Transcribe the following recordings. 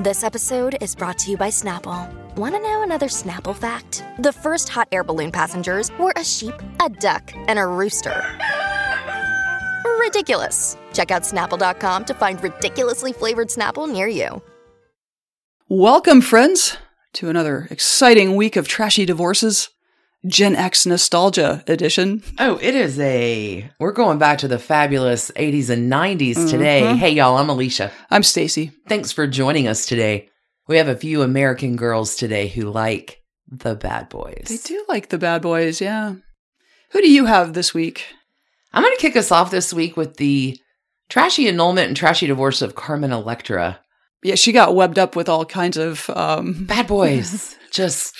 This episode is brought to you by Snapple. Want to know another Snapple fact? The first hot air balloon passengers were a sheep, a duck, and a rooster. Ridiculous. Check out snapple.com to find ridiculously flavored Snapple near you. Welcome, friends, to another exciting week of trashy divorces. Gen X Nostalgia Edition. Oh, it is a. We're going back to the fabulous 80s and 90s today. Hey, y'all, I'm Alicia. I'm Stacie. Thanks for joining us today. We have a few American girls today who like the bad boys. They do like the bad boys, yeah. Who do you have this week? I'm going to kick us off this week with the trashy annulment and trashy divorce of Carmen Electra. Yeah, she got webbed up with all kinds of um Bad boys, just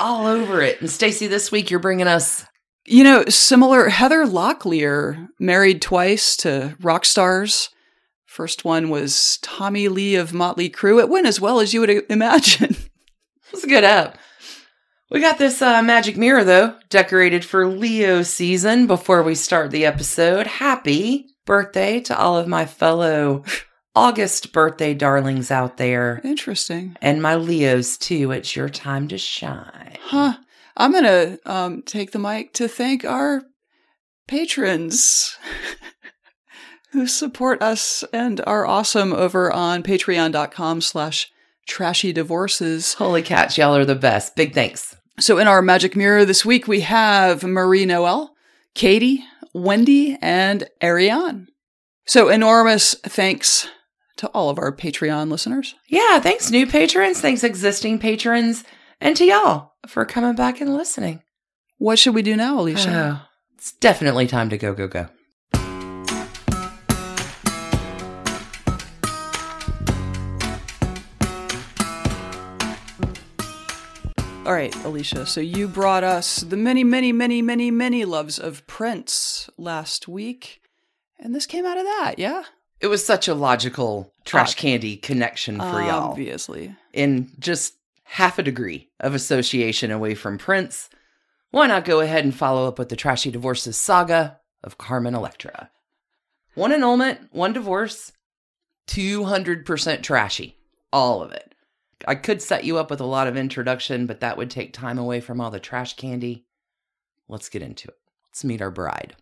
all over it. And Stacie, this week you're bringing us. you know, similar Heather Locklear married twice to rock stars. First one was Tommy Lee of Motley Crue. It went as well as you would imagine. Let's get up. We got this uh, magic mirror, though, decorated for Leo season before we start the episode. Happy birthday to all of my fellow August birthday darlings out there. Interesting. And my Leos, too. It's your time to shine. Huh. I'm going to um, take the mic to thank our patrons who support us and are awesome over on patreon.com slash trashy divorces. Holy cats, y'all are the best. Big thanks. So in our magic mirror this week, we have Marie Noel, Katie, Wendy, and Ariane. So enormous thanks to all of our Patreon listeners. Yeah, thanks, new patrons. Thanks, existing patrons. And to y'all for coming back and listening. What should we do now, Alicia? Oh, it's definitely time to go, go, go. All right, Alicia. So you brought us the many, many, many, many, many loves of Prince last week, and this came out of that, yeah? It was such a logical trash candy connection for y'all. Obviously. In just half a degree of association away from Prince, why not go ahead and follow up with the trashy divorces saga of Carmen Electra? One annulment, one divorce, 200% trashy. All of it. I could set you up with a lot of introduction, but that would take time away from all the trash candy. Let's get into it. Let's meet our bride.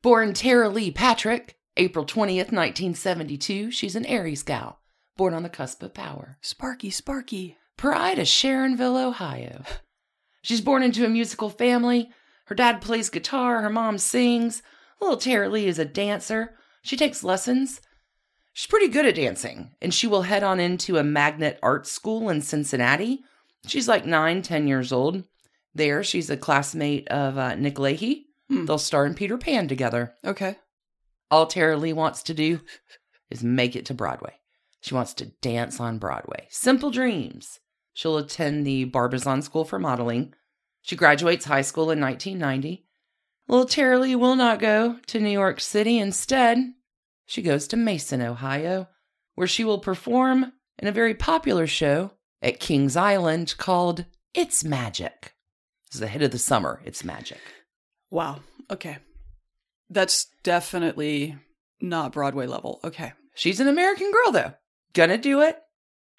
Born Tara Lee Patrick, April 20th, 1972, she's an Aries gal, born on the cusp of power. Sparky, Sparky. Pride of Sharonville, Ohio. She's born into a musical family. Her dad plays guitar, her mom sings. Little Tara Lee is a dancer. She takes lessons. She's pretty good at dancing, and she will head on into a magnet art school in Cincinnati. She's like nine, ten years old. There, she's a classmate of uh, Nick Lachey. Hmm. They'll star in Peter Pan together. Okay. All Tara Lee wants to do is make it to Broadway. She wants to dance on Broadway. Simple dreams. She'll attend the Barbizon School for Modeling. She graduates high school in 1990. Little Lee will not go to New York City. Instead, she goes to Mason, Ohio, where she will perform in a very popular show at Kings Island called It's Magic. This is the hit of the summer. It's Magic. Wow. Okay. That's definitely not Broadway level. Okay. She's an American girl, though. Gonna do it.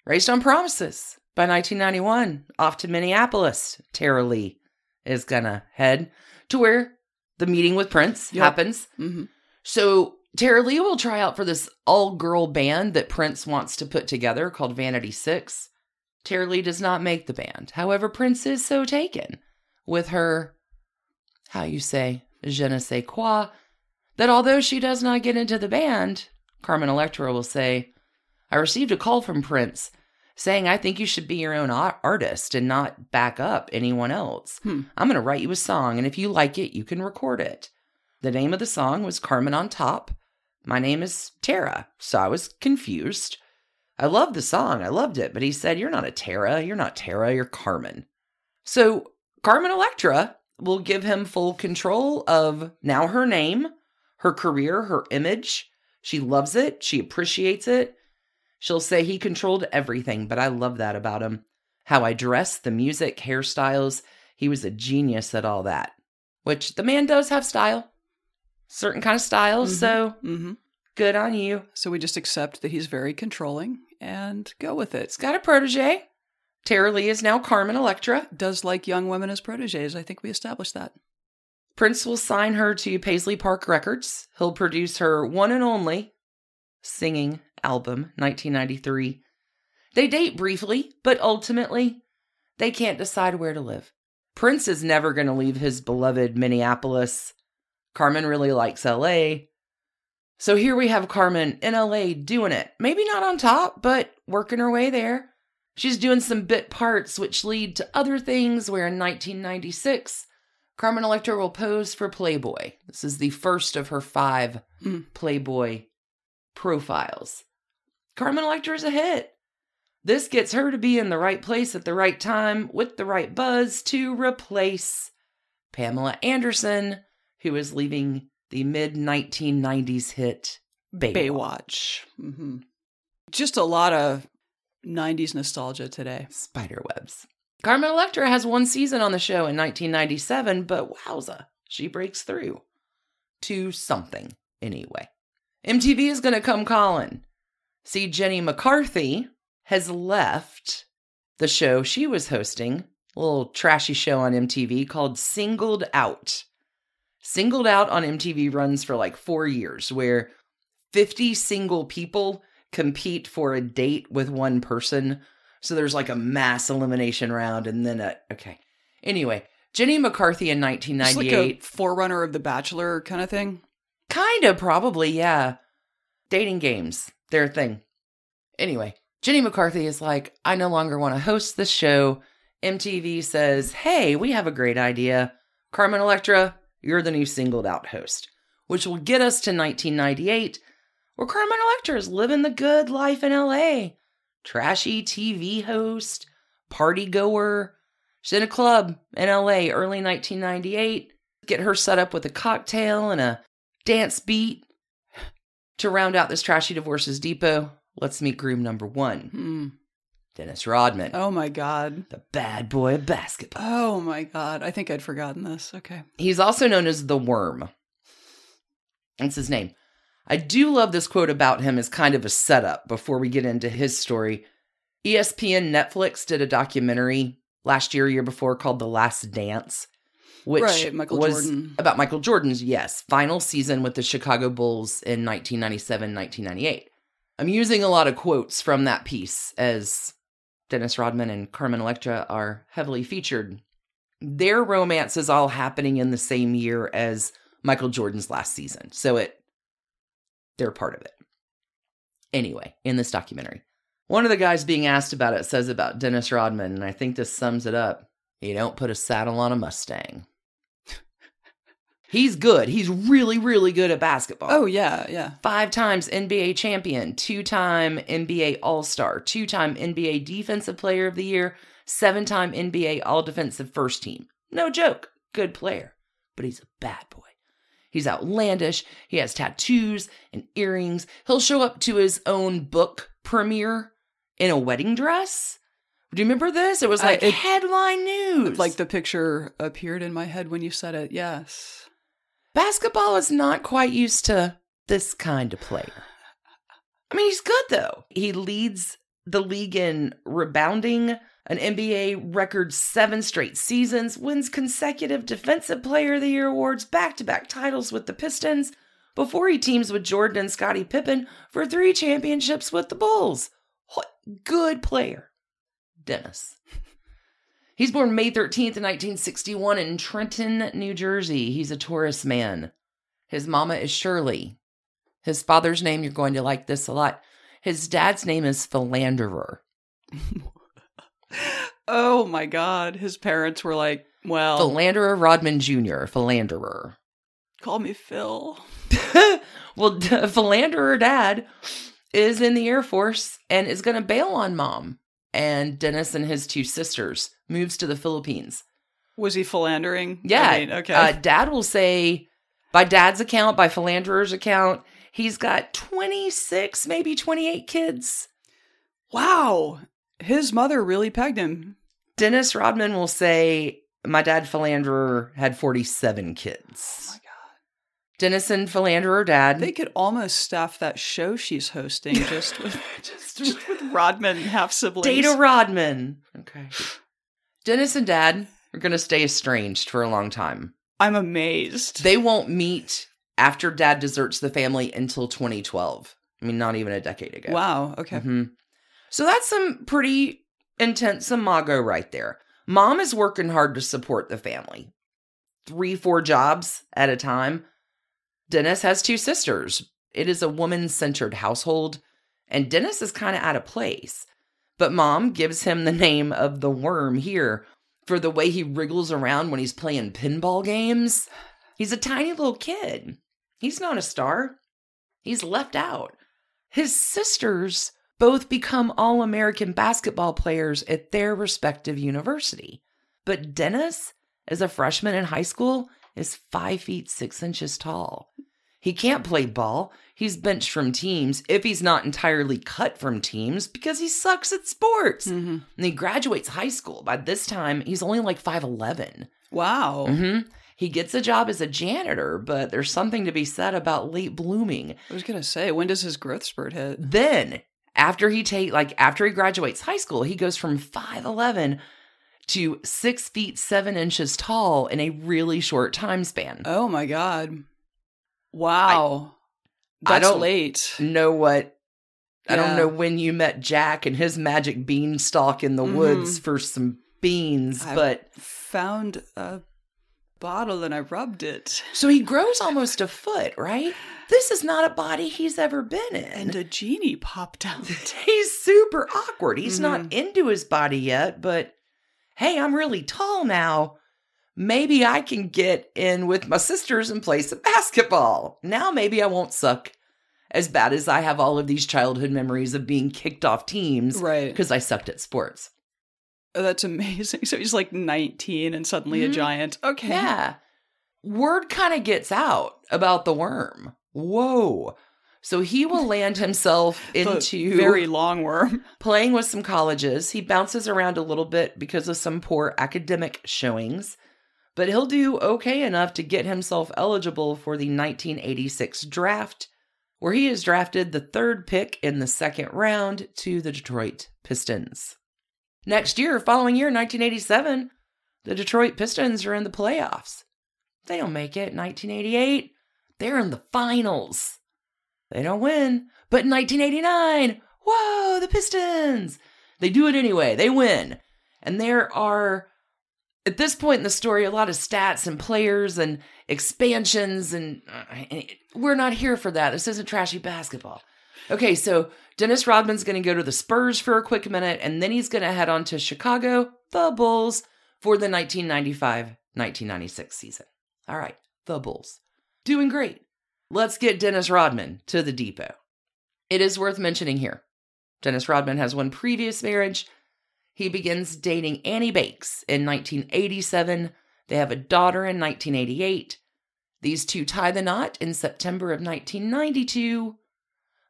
Raised on promises. By 1991, off to Minneapolis, Tara Lee is gonna head to where the meeting with Prince Yep. happens. hmm So Tara Lee will try out for this all girl band that Prince wants to put together called Vanity Six. Tara Lee does not make the band. However, Prince is so taken with her, how you say, je ne sais quoi, that although she does not get into the band, Carmen Electra will say, I received a call from Prince saying, I think you should be your own ar- artist and not back up anyone else. Hmm. I'm going to write you a song, and if you like it, you can record it. The name of the song was Carmen on Top. My name is Tara, so I was confused. I loved the song, I loved it, but he said, You're not a Tara, you're not Tara, you're Carmen. So Carmen Electra will give him full control of now her name, her career, her image. She loves it, she appreciates it. She'll say he controlled everything, but I love that about him. How I dress, the music, hairstyles. He was a genius at all that. Which the man does have style, certain kind of style. Mhm. So hmm good on you. So we just accept that he's very controlling and go with it. He's got a protege. Tara Lee is now Carmen Electra. Does like young women as proteges. I think we established that. Prince will sign her to Paisley Park Records. He'll produce her one and only singing album, 1993. They date briefly, but ultimately, they can't decide where to live. Prince is never going to leave his beloved Minneapolis. Carmen really likes LA. So here we have Carmen in LA doing it. Maybe not on top, but working her way there. She's doing some bit parts which lead to other things where in 1996, Carmen Electra will pose for Playboy. This is the first of her five Mm. Playboy profiles. Carmen Electra is a hit. This gets her to be in the right place at the right time with the right buzz to replace Pamela Anderson, who is leaving the mid 1990s hit Baywatch. Baywatch. hmm Just a lot of 90s nostalgia today. Spiderwebs. Carmen Electra has one season on the show in 1997, but wowza, she breaks through to something anyway. MTV is going to come calling. See, Jenny McCarthy has left the show she was hosting, a little trashy show on MTV called Singled Out. Singled Out on MTV runs for like four years, where 50 single people compete for a date with one person. So there's like a mass elimination round and then a. Okay. Anyway, Jenny McCarthy in It's like 1998. a forerunner of The Bachelor kind of thing. Kind of, probably, yeah. Dating games, they're a thing. Anyway, Jenny McCarthy is like, I no longer want to host this show. MTV says, hey, we have a great idea. Carmen Electra, you're the new singled out host, which will get us to 1998, where Carmen Electra is living the good life in LA. Trashy TV host, party goer. She's in a club in LA early 1998. Get her set up with a cocktail and a dance beat. To round out this trashy divorces depot, let's meet groom number one, Hmm. Dennis Rodman, Oh my God. the bad boy of basketball. Oh my God. I think I'd forgotten this. Okay. He's also known as the Worm. That's his name. I do love this quote about him as kind of a setup before we get into his story. ESPN Netflix did a documentary last year, year before called The Last Dance, which Right, Michael was Jordan. about Michael Jordan's, yes, final season with the Chicago Bulls in 1997 1998. I'm using a lot of quotes from that piece as Dennis Rodman and Carmen Electra are heavily featured. Their romance is all happening in the same year as Michael Jordan's last season. So it they're part of it. Anyway, in this documentary, one of the guys being asked about it says about Dennis Rodman, and I think this sums it up. You don't put a saddle on a Mustang. He's good. He's really, really good at basketball. Oh, yeah. Yeah. Five times NBA champion, two time NBA All Star, two time NBA Defensive Player of the Year, seven time NBA All Defensive First Team. No joke. Good player. But he's a bad boy. He's outlandish. He has tattoos and earrings. He'll show up to his own book premiere in a wedding dress. Do you remember this? It was I- like it- headline news. Like the picture appeared in my head when you said it. Yes. Basketball is not quite used to this kind of player. I mean, he's good though. He leads the league in rebounding, an NBA record seven straight seasons, wins consecutive Defensive Player of the Year awards, back to back titles with the Pistons, before he teams with Jordan and Scottie Pippen for three championships with the Bulls. What good player. Dennis. He's born May 13th, 1961, in Trenton, New Jersey. He's a Taurus man. His mama is Shirley. His father's name, you're going to like this a lot. His dad's name is Philanderer. Oh my God. His parents were like, well, Philanderer Rodman Jr., Philanderer. call me Phil. well, Philanderer dad is in the Air Force and is going to bail on mom. And Dennis and his two sisters moves to the Philippines. Was he philandering? Yeah. I mean, okay. Uh, dad will say, by dad's account, by Philanderer's account, he's got 26, maybe 28 kids. wow. His mother really pegged him. Dennis Rodman will say, my dad Philanderer had 47 Oh kids. my God. Dennis and Philanderer Dad. They could almost staff that show she's hosting just with just, just with Rodman half siblings. Data Rodman. Okay. Dennis and Dad are going to stay estranged for a long time. I'm amazed. They won't meet after Dad deserts the family until 2012. I mean, not even a decade ago. Wow. Okay. hmm So that's some pretty intense imago right there. Mom is working hard to support the family. Three, four jobs at a time. Dennis has two sisters. It is a woman centered household, and Dennis is kind of out of place. But mom gives him the name of the worm here for the way he wriggles around when he's playing pinball games. He's a tiny little kid. He's not a star. He's left out. His sisters both become All American basketball players at their respective university. But Dennis, as a freshman in high school, is five feet six inches tall. He can't play ball. He's benched from teams if he's not entirely cut from teams because he sucks at sports. hmm And he graduates high school. By this time, he's only like 5'11. Wow. hmm He gets a job as a janitor, but there's something to be said about late blooming. I was gonna say, when does his growth spurt hit? Then, after he take like after he graduates high school, he goes from 5'11 to six feet seven inches tall in a really short time span. Oh my god. Wow. I That's don't- late. know what I don't know when you met Jack and his magic beanstalk in the Mhm. woods for some beans, I- but Found a bottle and I rubbed it. so he grows almost a foot, right? This is not a body he's ever been in. And a genie popped out. he's super awkward. He's not Mhm. into his body yet, but hey, I'm really tall now. Maybe I can get in with my sisters and play some basketball. Now maybe I won't suck as bad as I have all of these childhood memories of being kicked off teams right. because I sucked at sports. Oh, that's amazing. So he's like 19 and suddenly a Mhm. giant. Okay. Yeah. Word kind of gets out about the worm. Whoa. So he will land himself into very long worm. playing with some colleges. He bounces around a little bit because of some poor academic showings, but he'll do okay enough to get himself eligible for the 1986 draft, where he is drafted the third pick in the second round to the Detroit Pistons. Next year, following year, 1987, the Detroit Pistons are in the playoffs. They don't make it. 1988, they're in the finals. They don't win. But in 1989, whoa, the Pistons! They do it anyway. They win. And there are, at this point in the story, a lot of stats and players and expansions, and uh, we're not here for that. This isn't trashy basketball. Okay, so Dennis Rodman's going to go to the Spurs for a quick minute, and then he's going to head on to Chicago, the Bulls, for the 1995 1996 season. All right, the Bulls. Doing great. Let's get Dennis Rodman to the depot. It is worth mentioning here Dennis Rodman has one previous marriage. He begins dating Annie Bakes in 1987. They have a daughter in 1988. These two tie the knot in September of 1992.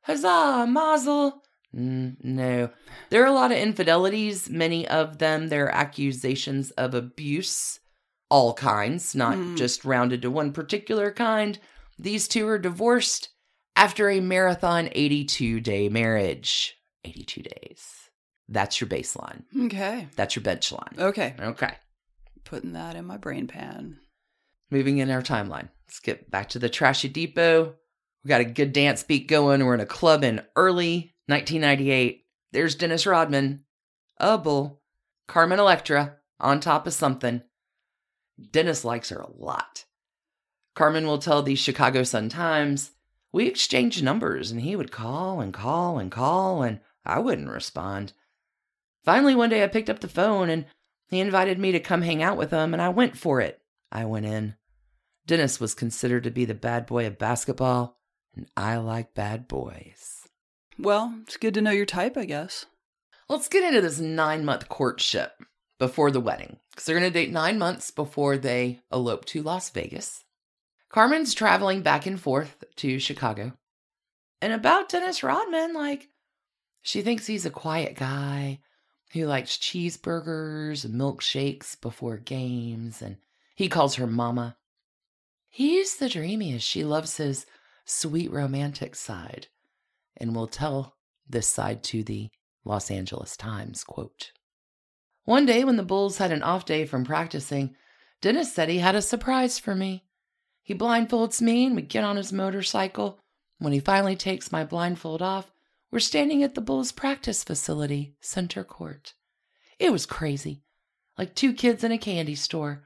Huzzah, mazel! Mm, no. There are a lot of infidelities, many of them There are accusations of abuse, all kinds, not Hmm. just rounded to one particular kind. These two are divorced after a marathon 82 day marriage. 82 days. That's your baseline. Okay. That's your bench line. Okay. Okay. Putting that in my brain pan. Moving in our timeline. Let's get back to the Trashy Depot. We got a good dance beat going. We're in a club in early 1998. There's Dennis Rodman, a bull, Carmen Electra on top of something. Dennis likes her a lot. Carmen will tell the Chicago Sun Times, we exchanged numbers and he would call and call and call and I wouldn't respond. Finally, one day I picked up the phone and he invited me to come hang out with him and I went for it. I went in. Dennis was considered to be the bad boy of basketball, and I like bad boys. Well, it's good to know your type, I guess. Let's get into this nine month courtship before the wedding, because they're going to date nine months before they elope to Las Vegas. Carmen's traveling back and forth to Chicago. And about Dennis Rodman, like, she thinks he's a quiet guy who likes cheeseburgers and milkshakes before games, and he calls her mama. He's the dreamiest. She loves his sweet romantic side and will tell this side to the Los Angeles Times quote. One day when the Bulls had an off day from practicing, Dennis said he had a surprise for me. He blindfolds me and we get on his motorcycle. When he finally takes my blindfold off, we're standing at the Bulls practice facility, center court. It was crazy. Like two kids in a candy store.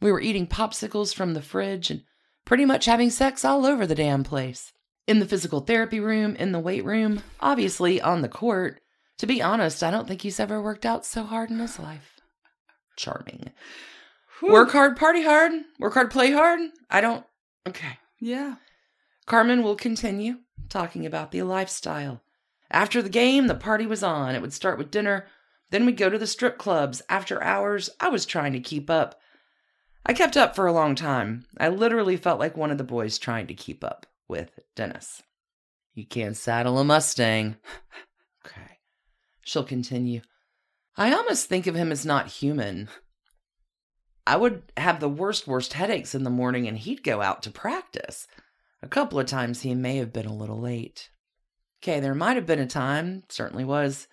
We were eating popsicles from the fridge and pretty much having sex all over the damn place. In the physical therapy room, in the weight room, obviously on the court. To be honest, I don't think he's ever worked out so hard in his life. Charming. Whew. Work hard, party hard. Work hard, play hard. I don't. Okay. Yeah. Carmen will continue talking about the lifestyle. After the game, the party was on. It would start with dinner. Then we'd go to the strip clubs. After hours, I was trying to keep up. I kept up for a long time. I literally felt like one of the boys trying to keep up with Dennis. You can't saddle a Mustang. okay. She'll continue. I almost think of him as not human. I would have the worst, worst headaches in the morning, and he'd go out to practice. A couple of times he may have been a little late. Okay, there might have been a time, certainly was,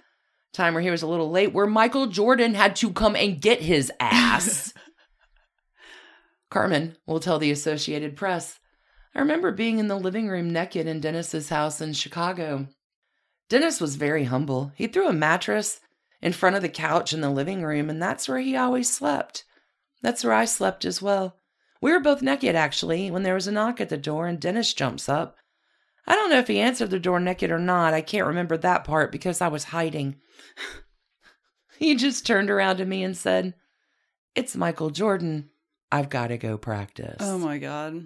time where he was a little late, where Michael Jordan had to come and get his ass. Carmen will tell the Associated Press. I remember being in the living room naked in Dennis's house in Chicago. Dennis was very humble. He threw a mattress in front of the couch in the living room, and that's where he always slept. That's where I slept as well. We were both naked, actually, when there was a knock at the door, and Dennis jumps up. I don't know if he answered the door naked or not. I can't remember that part because I was hiding. he just turned around to me and said, It's Michael Jordan. I've got to go practice. Oh my god.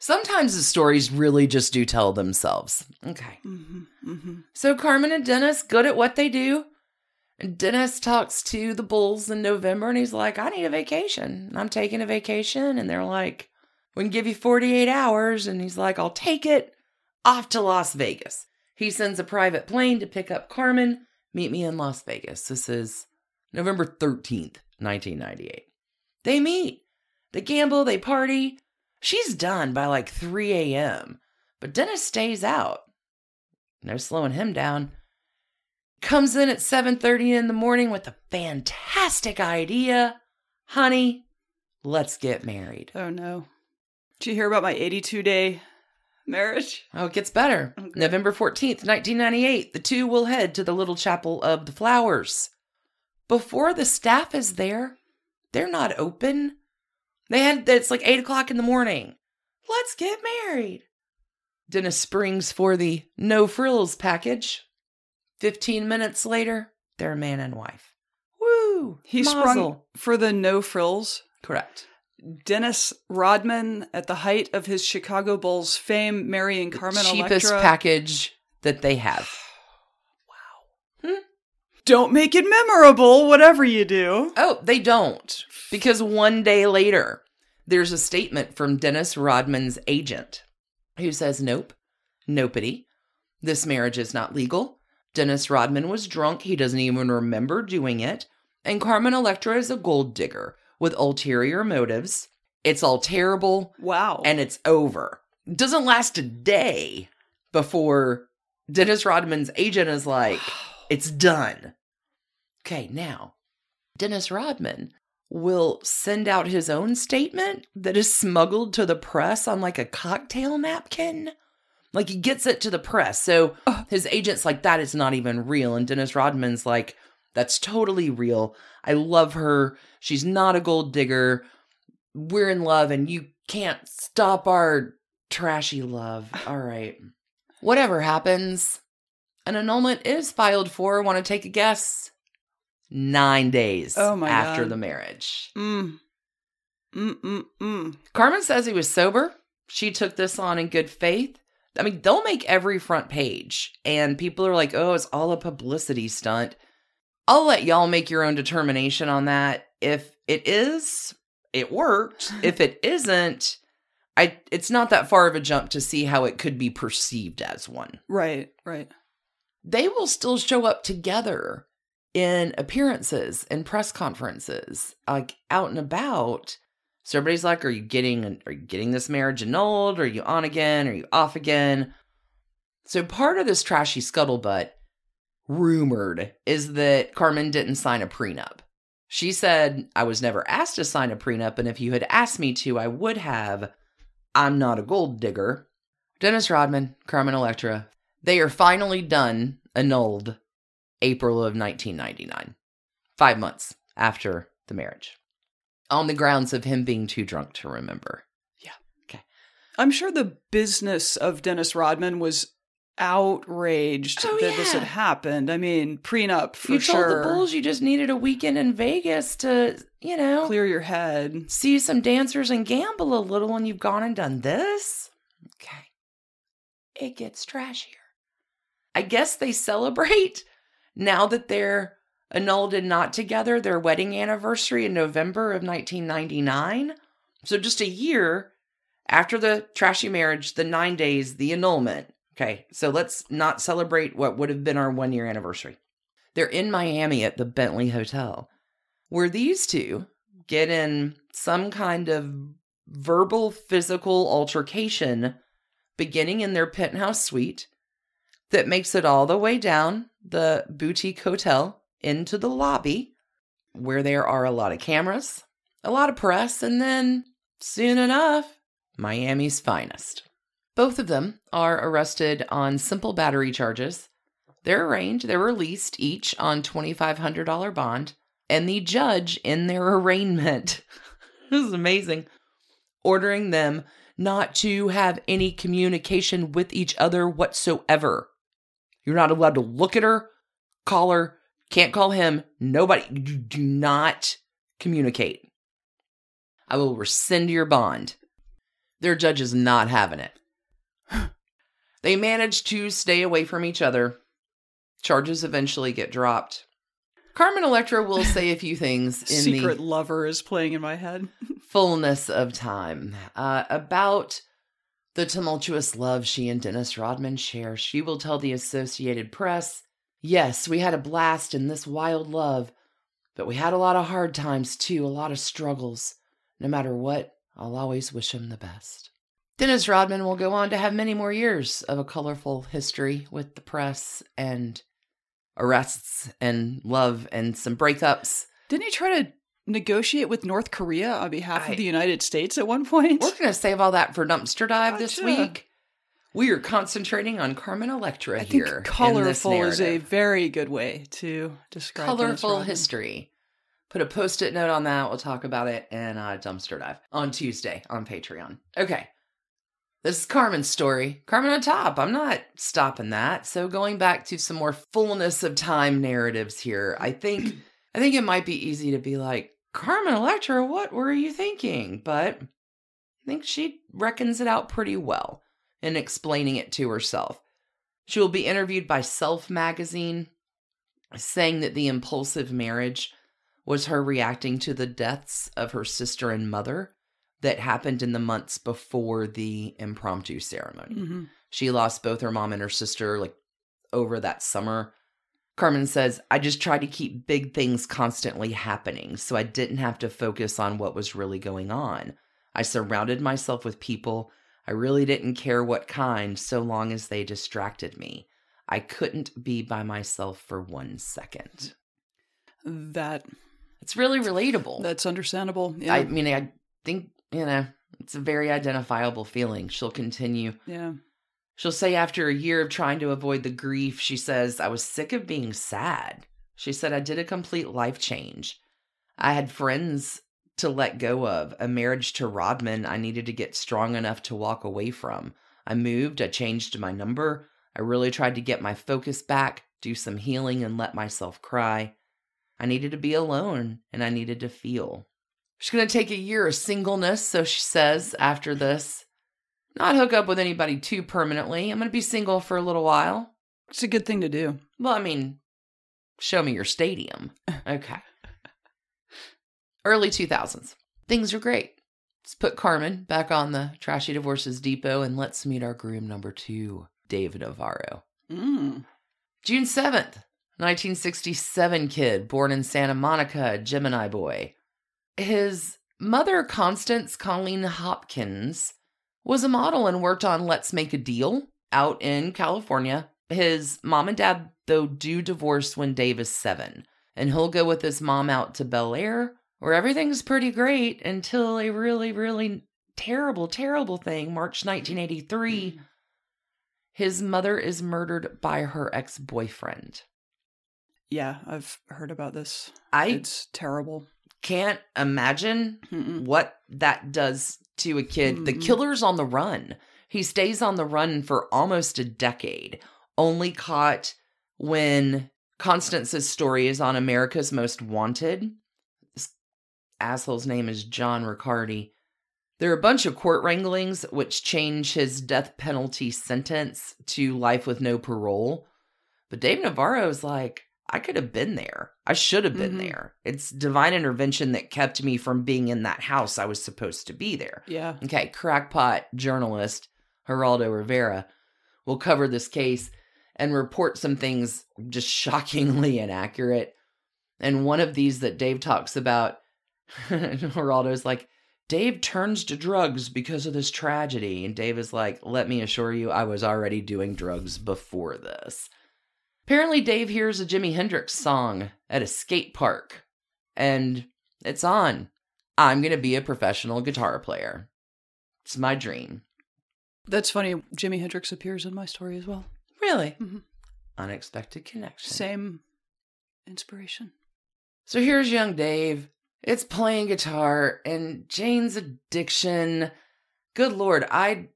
Sometimes the stories really just do tell themselves. Okay. hmm hmm So Carmen and Dennis, good at what they do. Dennis talks to the Bulls in November and he's like, I need a vacation. I'm taking a vacation. And they're like, we can give you 48 hours. And he's like, I'll take it. Off to Las Vegas. He sends a private plane to pick up Carmen. Meet me in Las Vegas. This is November 13th, 1998. They meet. They gamble, they party. She's done by like 3 a.m. But Dennis stays out. No slowing him down. Comes in at 7:30 in the morning with a fantastic idea. Honey, let's get married. Oh no. Did you hear about my 82 day marriage? Oh, it gets better. Okay. November 14th, 1998, the two will head to the little chapel of the flowers. Before the staff is there, they're not open. They had, it's like 8 o'clock in the morning. Let's get married. Dennis springs for the no frills package. 15 minutes later, they're a man and wife. Woo! He Mazel. sprung for the no frills. Correct. Dennis Rodman, at the height of his Chicago Bulls fame, marrying Carmen Cheapest Electra. package that they have. Wow. Hmm? Don't make it memorable, whatever you do. Oh, they don't. Because one day later, there's a statement from Dennis Rodman's agent who says, Nope, nobody. This marriage is not legal. Dennis Rodman was drunk. He doesn't even remember doing it. And Carmen Electra is a gold digger with ulterior motives. It's all terrible Wow. and it's over. It doesn't last a day before Dennis Rodman's agent is like, it's done. Okay, now, Dennis Rodman will send out his own statement that is smuggled to the press on like a cocktail napkin. Like he gets it to the press. So Ugh. his agent's like, that is not even real. And Dennis Rodman's like, that's totally real. I love her. She's not a gold digger. We're in love and you can't stop our trashy love. All right. Whatever happens, an annulment is filed for. Want to take a guess? Nine days Oh my after God. the marriage. mm. Mm mm mm. Carmen says he was sober. She took this on in good faith. I mean, they'll make every front page, and people are like, oh, it's all a publicity stunt. I'll let y'all make your own determination on that. If it is, it worked. if it isn't, I it's not that far of a jump to see how it could be perceived as one. Right, right. They will still show up together in appearances and press conferences, like out and about. So everybody's like, "Are you getting? Are you getting this marriage annulled? Are you on again? Are you off again?" So part of this trashy scuttlebutt, rumored, is that Carmen didn't sign a prenup. She said, "I was never asked to sign a prenup, and if you had asked me to, I would have. I'm not a gold digger." Dennis Rodman, Carmen Electra, they are finally done, annulled, April of 1999, five months after the marriage on the grounds of him being too drunk to remember. Yeah. Okay. I'm sure the business of Dennis Rodman was outraged Oh, that this had happened. I mean, prenup for you told the Bulls you just needed a weekend in Vegas to, you know, Clear your head. see some dancers and gamble a little, and you've gone and done this. Okay. It gets trashier. I guess they celebrate now that they're annulled and not together their wedding anniversary in November of 1999. So just a year after the trashy marriage, the nine days, the annulment. Okay, so let's not celebrate what would have been our one year anniversary. They're in Miami at the Bentley Hotel, where these two get in some kind of verbal physical altercation beginning in their penthouse suite that makes it all the way down the boutique hotel into the lobby where there are a lot of cameras, a lot of press, and then soon enough, Miami's finest. Both of them are arrested on simple battery charges. They're arraigned, they're released each on $2,500 bond, and the judge in their arraignment, this is amazing, ordering them not to have any communication with each other whatsoever. You're not allowed to look at her, call her, can't call him, nobody. You do not communicate. I will rescind your bond. Their judge is not having it. they manage to stay away from each other. Charges eventually get dropped. Carmen Electra will say a few things in Secret the lover is playing in my head. fullness of time uh, about the tumultuous love she and Dennis Rodman share. She will tell the Associated Press, Yes, we had a blast in this wild love, but we had a lot of hard times too, a lot of struggles. No matter what, I'll always wish him the best. Dennis Rodman will go on to have many more years of a colorful history with the press and arrests and love and some breakups. Didn't he try to negotiate with North Korea on behalf I- of the United States at one point? We're going to save all that for Dumpster Dive this week. We are concentrating on Carmen Electra I here. think in this colorful is a very good way to describe colorful history. Put a post-it note on that. We'll talk about it in a Dumpster Dive on Tuesday on Patreon. Okay. This is Carmen's story. Carmen on top. I'm not stopping that. So going back to some more fullness of time narratives here, I think I think it might be easy to be like, Carmen Electra, what were you thinking? But I think she reckons it out pretty well in explaining it to herself. She will be interviewed by Self magazine, saying that the impulsive marriage was her reacting to the deaths of her sister and mother that happened in the months before the impromptu ceremony. Mhm. She lost both her mom and her sister like over that summer. Carmen says, I just tried to keep big things constantly happening so I didn't have to focus on what was really going on. I surrounded myself with people. I really didn't care what kind so long as they distracted me. I couldn't be by myself for one second. That It's really relatable. that's understandable. Yeah. I mean, I think, you know, it's a very identifiable feeling. She'll continue yeah. She'll say after a year of trying to avoid the grief, she says, I was sick of being sad. She said, I did a complete life change. I had friends to let go of, a marriage to Rodman I needed to get strong enough to walk away from. I moved, I changed my number. I really tried to get my focus back, do some healing, and let myself cry. I needed to be alone and I needed to feel. She's going to take a year of singleness, so she says after this not hook up with anybody too permanently. I'm going to be single for a little while. It's a good thing to do. Well, I mean, show me your stadium. Okay. Early 2000s. Things are great. Let's put Carmen back on the Trashy Divorces Depot and let's meet our groom number two, Dave Navarro. Mm. June 7th, 1967 kid, born in Santa Monica, Gemini boy. His mother, Constance Colleen Hopkins, was a model and worked on Let's Make a Deal out in California. His mom and dad, though, do divorce when Dave is seven, and he'll go with his mom out to Bel Air, where everything's pretty great until a really, really terrible, terrible thing, March 1983. His mother is murdered by her ex boyfriend. Yeah, I've heard about this. I It's terrible. can't imagine Mm-mm. what that does to a kid. The Mm. killer's on the run. He stays on the run for almost a decade, only caught when Constance's story is on America's Most Wanted. Asshole's name is John Riccardi. There are a bunch of court wranglings which change his death penalty sentence to life with no parole. But Dave Navarro's like, I could have been there. I should have been Mhm. there. It's divine intervention that kept me from being in that house. I was supposed to be there. Yeah. Okay, crackpot journalist Geraldo Rivera will cover this case and report some things just shockingly inaccurate. And one of these that Dave talks about, Geraldo's like, Dave turns to drugs because of this tragedy. And Dave is like, let me assure you, I was already doing drugs before this. Apparently, Dave hears a Jimi Hendrix song at a skate park, and it's on. I'm going to be a professional guitar player. It's my dream. That's funny. Jimi Hendrix appears in my story as well. Really? Mhm. Unexpected connection. Same inspiration. So here's young Dave. It's playing guitar and Jane's addiction. Good lord, I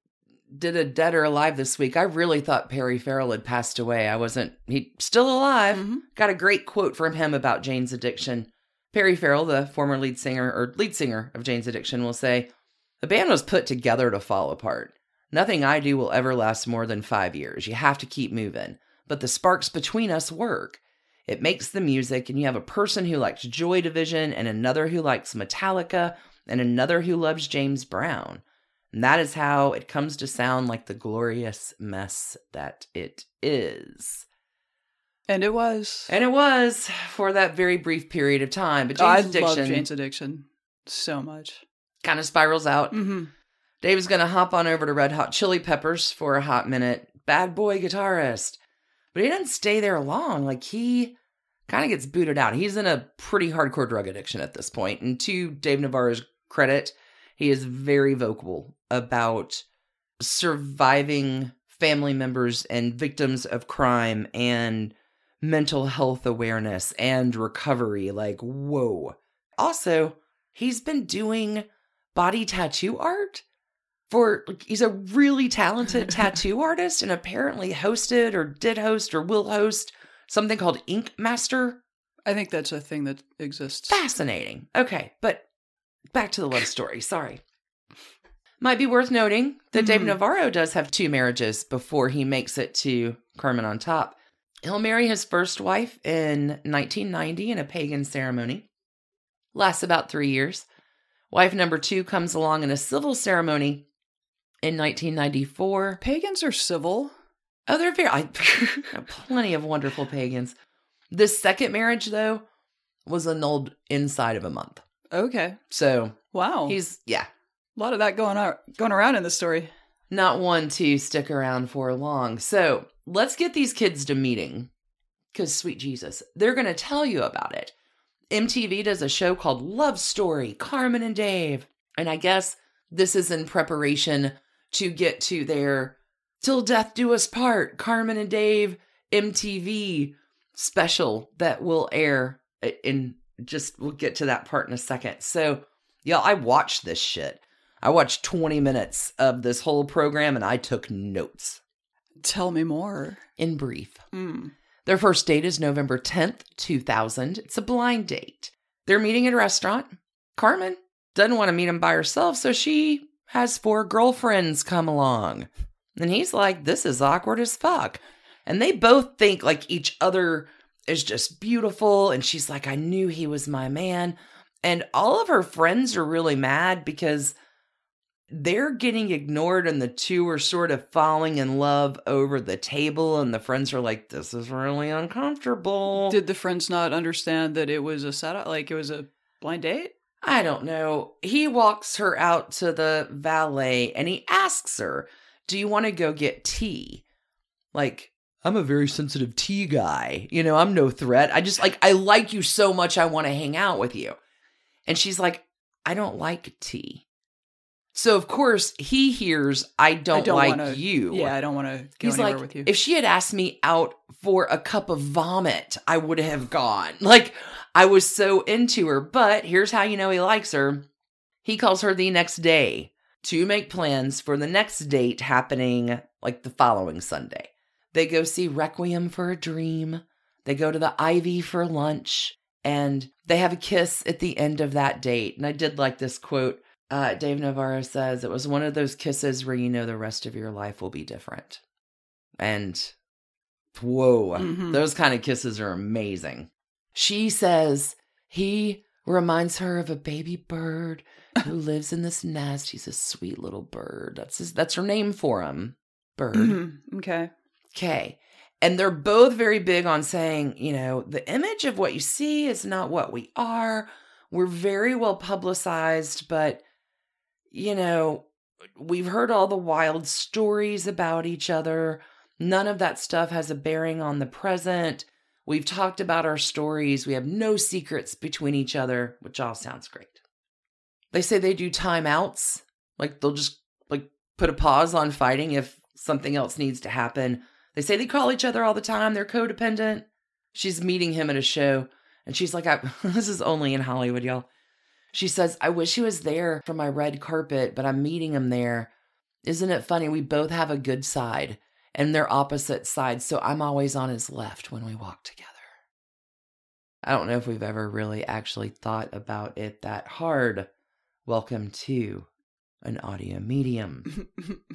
did a dead or alive this week. I really thought Perry Farrell had passed away. I wasn't. He still alive. Mhm. Got a great quote from him about Jane's addiction. Perry Farrell, the former lead singer or lead singer of Jane's Addiction, will say, "The band was put together to fall apart. Nothing I do will ever last more than five years. You have to keep moving. But the sparks between us work. It makes the music, and you have a person who likes Joy Division, and another who likes Metallica, and another who loves James Brown. And that is how it comes to sound like the glorious mess that it is. And it was. And it was for that very brief period of time. But I Jane's love addiction Jane's addiction so much. kind of spirals out. Mm-hmm. Dave's going to hop on over to Red Hot Chili Peppers for a hot minute. Bad boy guitarist. But he doesn't stay there long. Like he kind of gets booted out. He's in a pretty hardcore drug addiction at this point. And to Dave Navarro's credit, he is very vocal about surviving family members and victims of crime and mental health awareness and recovery. Like, whoa. Also, he's been doing body tattoo art for like, he's a really talented tattoo artist and apparently hosted or did host or will host something called Ink Master. I think that's a thing that exists. Fascinating. Okay, but back to the love story. Sorry. Might be worth noting that Dave Mhm. Navarro does have two marriages before he makes it to Carmen on Top. He'll marry his first wife in 1990 in a pagan ceremony. Lasts about three years. Wife number two comes along in a civil ceremony in 1994. Pagans are civil. Oh, they're very, I, plenty of wonderful pagans. This second marriage, though, was annulled inside of a month. Okay. So Wow. he's, yeah, a lot of that going on, going around in the story. not one to stick around for long. So let's get these kids to meeting because, sweet Jesus, they're going to tell you about it. MTV does a show called Love Story Carmen and Dave. And I guess this is in preparation to get to their Till Death Do Us Part Carmen and Dave MTV special that will air in just, we'll get to that part in a second. So, y'all, I watched this shit. I watched 20 minutes of this whole program and I took notes. Tell me more. In brief, Mm. their first date is November 10th, 2000. It's a blind date. They're meeting at a restaurant. Carmen doesn't want to meet him by herself, so she has four girlfriends come along. And he's like, This is awkward as fuck. And they both think like each other is just beautiful. And she's like, I knew he was my man. And all of her friends are really mad because they're getting ignored and the two are sort of falling in love over the table and the friends are like this is really uncomfortable Did the friends not understand that it was a setup? Like it was a blind date? I don't know. He walks her out to the valet and he asks her, Do you want to go get tea? Like, I'm a very sensitive tea guy. You know, I'm no threat. I just like, I like you so much, I want to hang out with you. And she's like, I don't like tea. So of course he hears I don't, I don't like wanna, you. Yeah, I don't want to go He's anywhere like, with you. if she had asked me out for a cup of vomit, I would have gone. Like I was so into her. But here's how you know he likes her. He calls her the next day to make plans for the next date happening like the following Sunday. They go see Requiem for a Dream. They go to the Ivy for lunch and they have a kiss at the end of that date. And I did like this quote uh, Dave Navarro says it was one of those kisses where you know the rest of your life will be different. And whoa, Mhm. those kind of kisses are amazing. She says he reminds her of a baby bird who lives in this nest. He's a sweet little bird. That's his, that's her name for him. Bird. Mhm. Okay. Okay. And they're both very big on saying, you know, the image of what you see is not what we are. We're very well publicized, but, you know, we've heard all the wild stories about each other. None of that stuff has a bearing on the present. We've talked about our stories. We have no secrets between each other, which all sounds great. They say they do timeouts. Like they'll just like put a pause on fighting if something else needs to happen. They say they call each other all the time. They're codependent. She's meeting him at a show, and she's like, I, This is only in Hollywood, y'all. She says, I wish he was there for my red carpet, but I'm meeting him there. Isn't it funny? We both have a good side, and they're opposite sides, so I'm always on his left when we walk together. I don't know if we've ever really actually thought about it that hard. Welcome to an audio medium.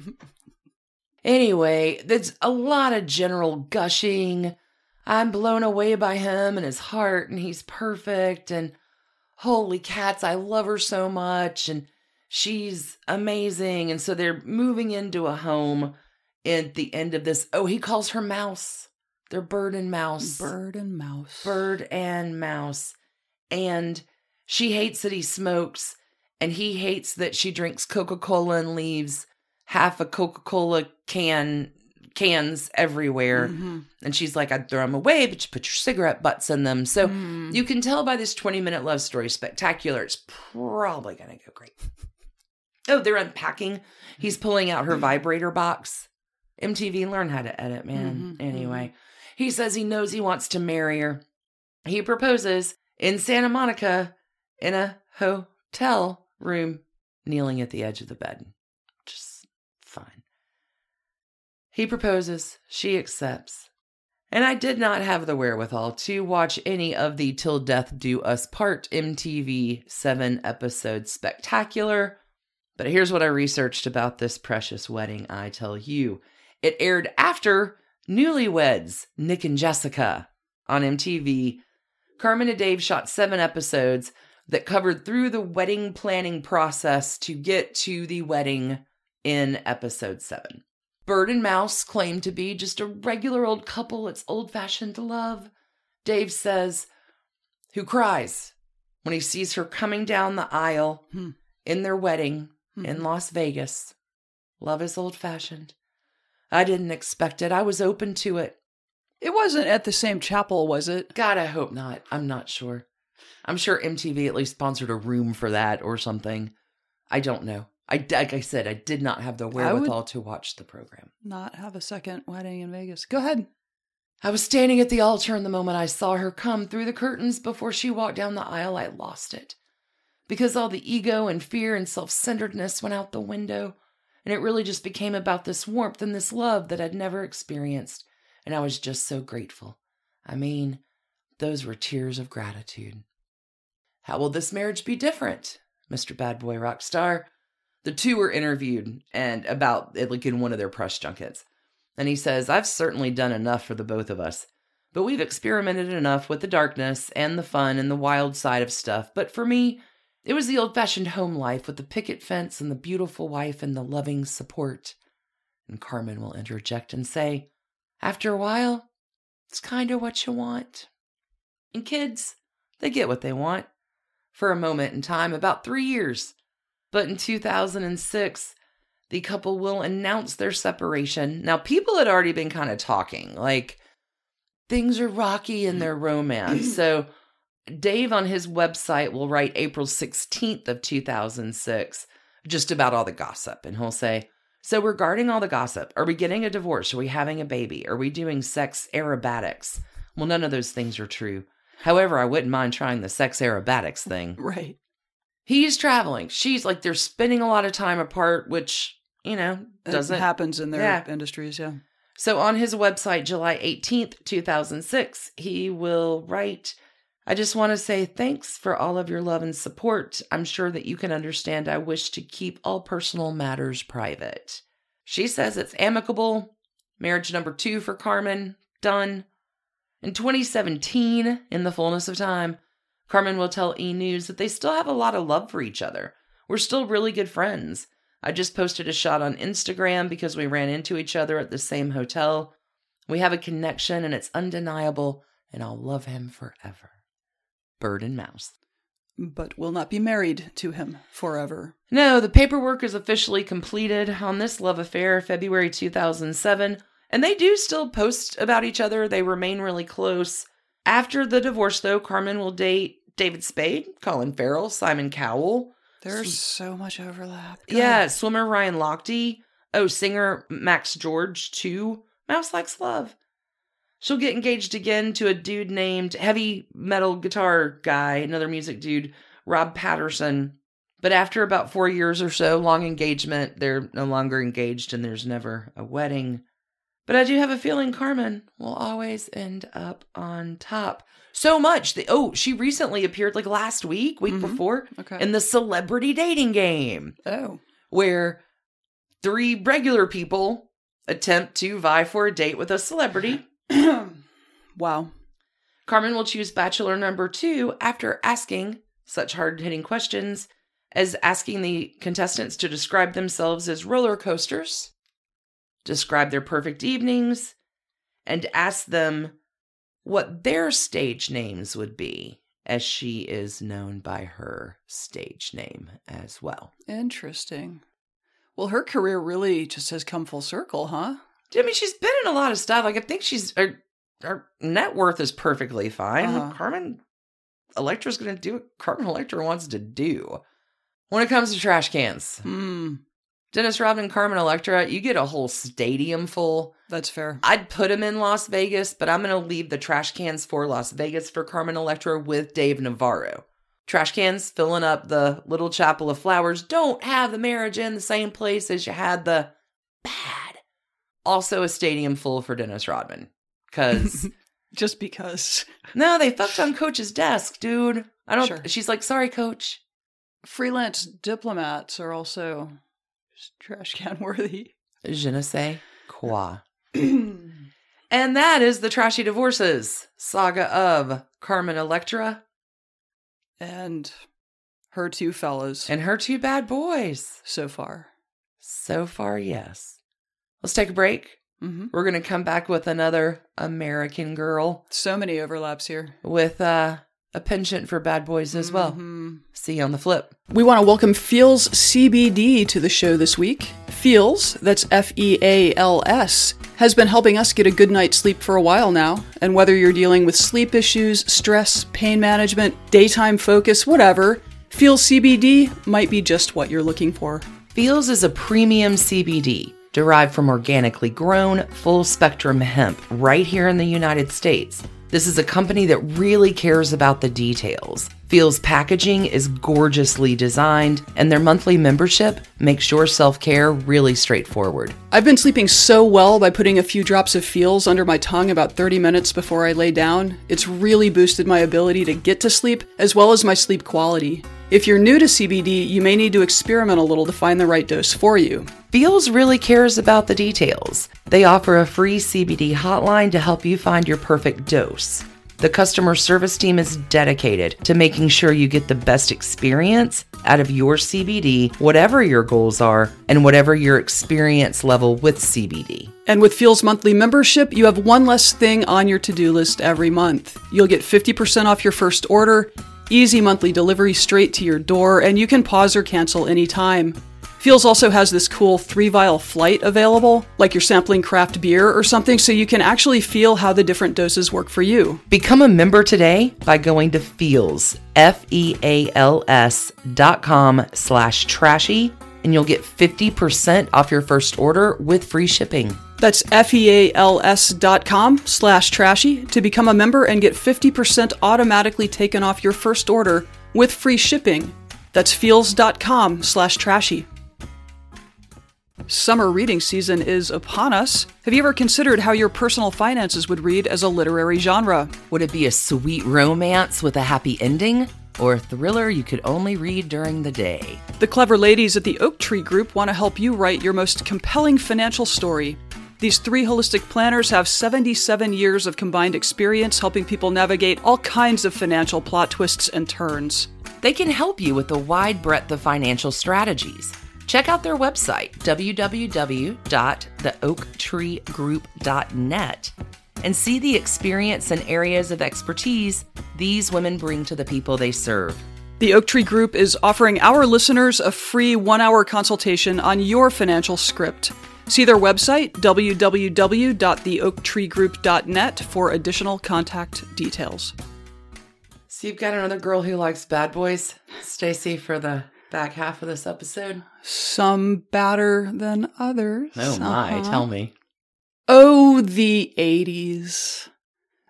Anyway, there's a lot of general gushing. I'm blown away by him and his heart, and he's perfect. And holy cats, I love her so much. And she's amazing. And so they're moving into a home at the end of this. Oh, he calls her Mouse. They're bird and mouse. Bird and mouse. Bird and mouse. And she hates that he smokes, and he hates that she drinks Coca Cola and leaves half a Coca Cola can cans everywhere. Mhm. And she's like, I'd throw them away, but you put your cigarette butts in them. So Mm. you can tell by this 20 minute love story, spectacular. It's probably going to go great. Oh, they're unpacking. He's pulling out her vibrator box. MTV, learn how to edit, man. Mhm, Anyway, he says he knows he wants to marry her. He proposes in Santa Monica in a hotel room, kneeling at the edge of the bed. Just fine. He proposes. She accepts. And I did not have the wherewithal to watch any of the Till Death Do Us Part MTV 7 episode spectacular. But here's what I researched about this precious wedding, I tell you. It aired after Newlyweds, Nick and Jessica on MTV. Carmen and Dave shot seven episodes that covered through the wedding planning process to get to the wedding in episode seven. Bird and Mouse claim to be just a regular old couple. It's old fashioned love. Dave says, who cries when he sees her coming down the aisle Hmm. in their wedding in Mhm. Las Vegas. Love is old fashioned. I didn't expect it. I was open to it. It wasn't at the same chapel, was it? God, I hope not. I'm not sure. I'm sure MTV at least sponsored a room for that or something. I don't know. I like I said, I did not have the wherewithal to watch the program. Not have a second wedding in Vegas. Go ahead. I was standing at the altar, and the moment I saw her come through the curtains before she walked down the aisle, I lost it. Because all the ego and fear and self centeredness went out the window, and it really just became about this warmth and this love that I'd never experienced, and I was just so grateful. I mean, those were tears of gratitude. How will this marriage be different, Mr. Bad Boy Rockstar? The two were interviewed and about it like in one of their press junkets. And he says, I've certainly done enough for the both of us. But we've experimented enough with the darkness and the fun and the wild side of stuff. But for me, it was the old fashioned home life with the picket fence and the beautiful wife and the loving support. And Carmen will interject and say, After a while, it's kind of what you want. And kids, they get what they want. for a moment in time, about three years. But in 2006, the couple will announce their separation. Now, people had already been kind of talking, like things are rocky in mm. their romance. so, Dave on his website will write April 16th of 2006 just about all the gossip and he'll say, "So regarding all the gossip, are we getting a divorce? Are we having a baby? Are we doing sex aerobatics?" Well, none of those things are true. However, I wouldn't mind trying the sex aerobatics thing. Right. He's traveling. She's like they're spending a lot of time apart, which, you know, doesn't it happens in their Yeah. industries, yeah. so on his website, July 18th, 2006, he will write, I just want to say thanks for all of your love and support. I'm sure that you can understand I wish to keep all personal matters private. She says it's amicable. Marriage number two for Carmen, done. In 2017, in the fullness of time, Carmen will tell E! News that they still have a lot of love for each other. We're still really good friends. I just posted a shot on Instagram because we ran into each other at the same hotel. We have a connection and it's undeniable, and I'll love him forever. Bird and mouse. But will not be married to him forever. No, the paperwork is officially completed on this love affair, February 2007, and they do still post about each other. They remain really close. After the divorce, though, Carmen will date David Spade, Colin Farrell, Simon Cowell. There's so much overlap. God. Yeah, swimmer Ryan Lochte. Oh, singer Max George, too. Mouse likes love. She'll get engaged again to a dude named heavy metal guitar guy, another music dude, Rob Patterson. But after about four years or so, long engagement, they're no longer engaged and there's never a wedding. But I do have a feeling Carmen will always end up on top. So much that, oh, she recently appeared like last week, week Mhm. before, Okay. in the celebrity dating game oh. where three regular people attempt to vie for a date with a celebrity. wow. Carmen will choose bachelor number two after asking such hard hitting questions as asking the contestants to describe themselves as roller coasters, describe their perfect evenings, and ask them what their stage names would be, as she is known by her stage name as well. Interesting. Well, her career really just has come full circle, huh? I mean, she's been in a lot of stuff. Like, I think she's her, her net worth is perfectly fine. Uh-huh. Carmen Electra's going to do what Carmen Electra wants to do. When it comes to trash cans, Hmm. Dennis Rodman, Carmen Electra, you get a whole stadium full. That's fair. I'd put him in Las Vegas, but I'm going to leave the trash cans for Las Vegas for Carmen Electra with Dave Navarro. Trash cans filling up the little chapel of flowers. Don't have the marriage in the same place as you had the bad. Also, a stadium full for Dennis Rodman. Because, Just because. no, they fucked on coach's desk, dude. I don't, Sure. she's like, sorry, coach. Freelance diplomats are also trash can worthy. Je ne sais quoi. And that is the Trashy Divorces saga of Carmen Electra and her two fellows and her two bad boys. so far. So far, yes. Let's take a break. hmm We're going to come back with another American girl So many overlaps here with uh, a penchant for bad boys as well. Mhm. See you on the flip. We want to welcome Feals CBD to the show this week. Feals, that's F E A L S, has been helping us get a good night's sleep for a while now. And whether you're dealing with sleep issues, stress, pain management, daytime focus, whatever, Feals CBD might be just what you're looking for. Feals is a premium CBD derived from organically grown, full spectrum hemp right here in the United States. This is a company that really cares about the details. Feals packaging is gorgeously designed, and their monthly membership makes your self care really straightforward. I've been sleeping so well by putting a few drops of Feals under my tongue about 30 minutes before I lay down. It's really boosted my ability to get to sleep as well as my sleep quality. If you're new to CBD, you may need to experiment a little to find the right dose for you. Feals really cares about the details. They offer a free CBD hotline to help you find your perfect dose. The customer service team is dedicated to making sure you get the best experience out of your CBD, whatever your goals are, and whatever your experience level with CBD. And with Feals monthly membership, you have one less thing on your to do list every month. You'll get 50% off your first order Easy monthly delivery straight to your door, and you can pause or cancel anytime. Feals also has this cool three vial flight available, like you're sampling craft beer or something, so you can actually feel how the different doses work for you. Become a member today by going to Feals, F E A L S dot com slash trashy, and you'll get 50% off your first order with free shipping. That's F-E-A-L-S dot com slash trashy to become a member and get 50% automatically taken off your first order with free shipping. That's feals.com slash trashy. Summer reading season is upon us. Have you ever considered how your personal finances would read as a literary genre? Would it be a sweet romance with a happy ending? Or a thriller you could only read during the day? The clever ladies at the Oak Tree Group want to help you write your most compelling financial story. These three holistic planners have 77 years of combined experience helping people navigate all kinds of financial plot twists and turns. They can help you with a wide breadth of financial strategies. Check out their website, www.theoaktreegroup.net, and see the experience and areas of expertise these women bring to the people they serve. The Oak Tree Group is offering our listeners a free one hour consultation on your financial script. See their website, www.theoaktreegroup.net, for additional contact details. So you've got another girl who likes bad boys, Stacy, for the back half of this episode. Some badder than others. Oh my, Uh-huh. tell me. Oh, the 80s.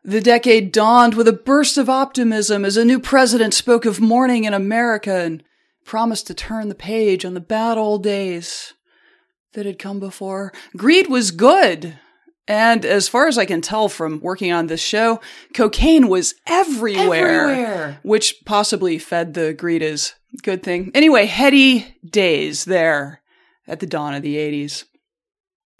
The decade dawned with a burst of optimism as a new president spoke of morning in America and promised to turn the page on the bad old days that had come before. Greed was good. And as far as I can tell from working on this show, cocaine was everywhere. Everywhere. Which possibly fed the greed is good thing. Anyway, heady days there at the dawn of the 80s.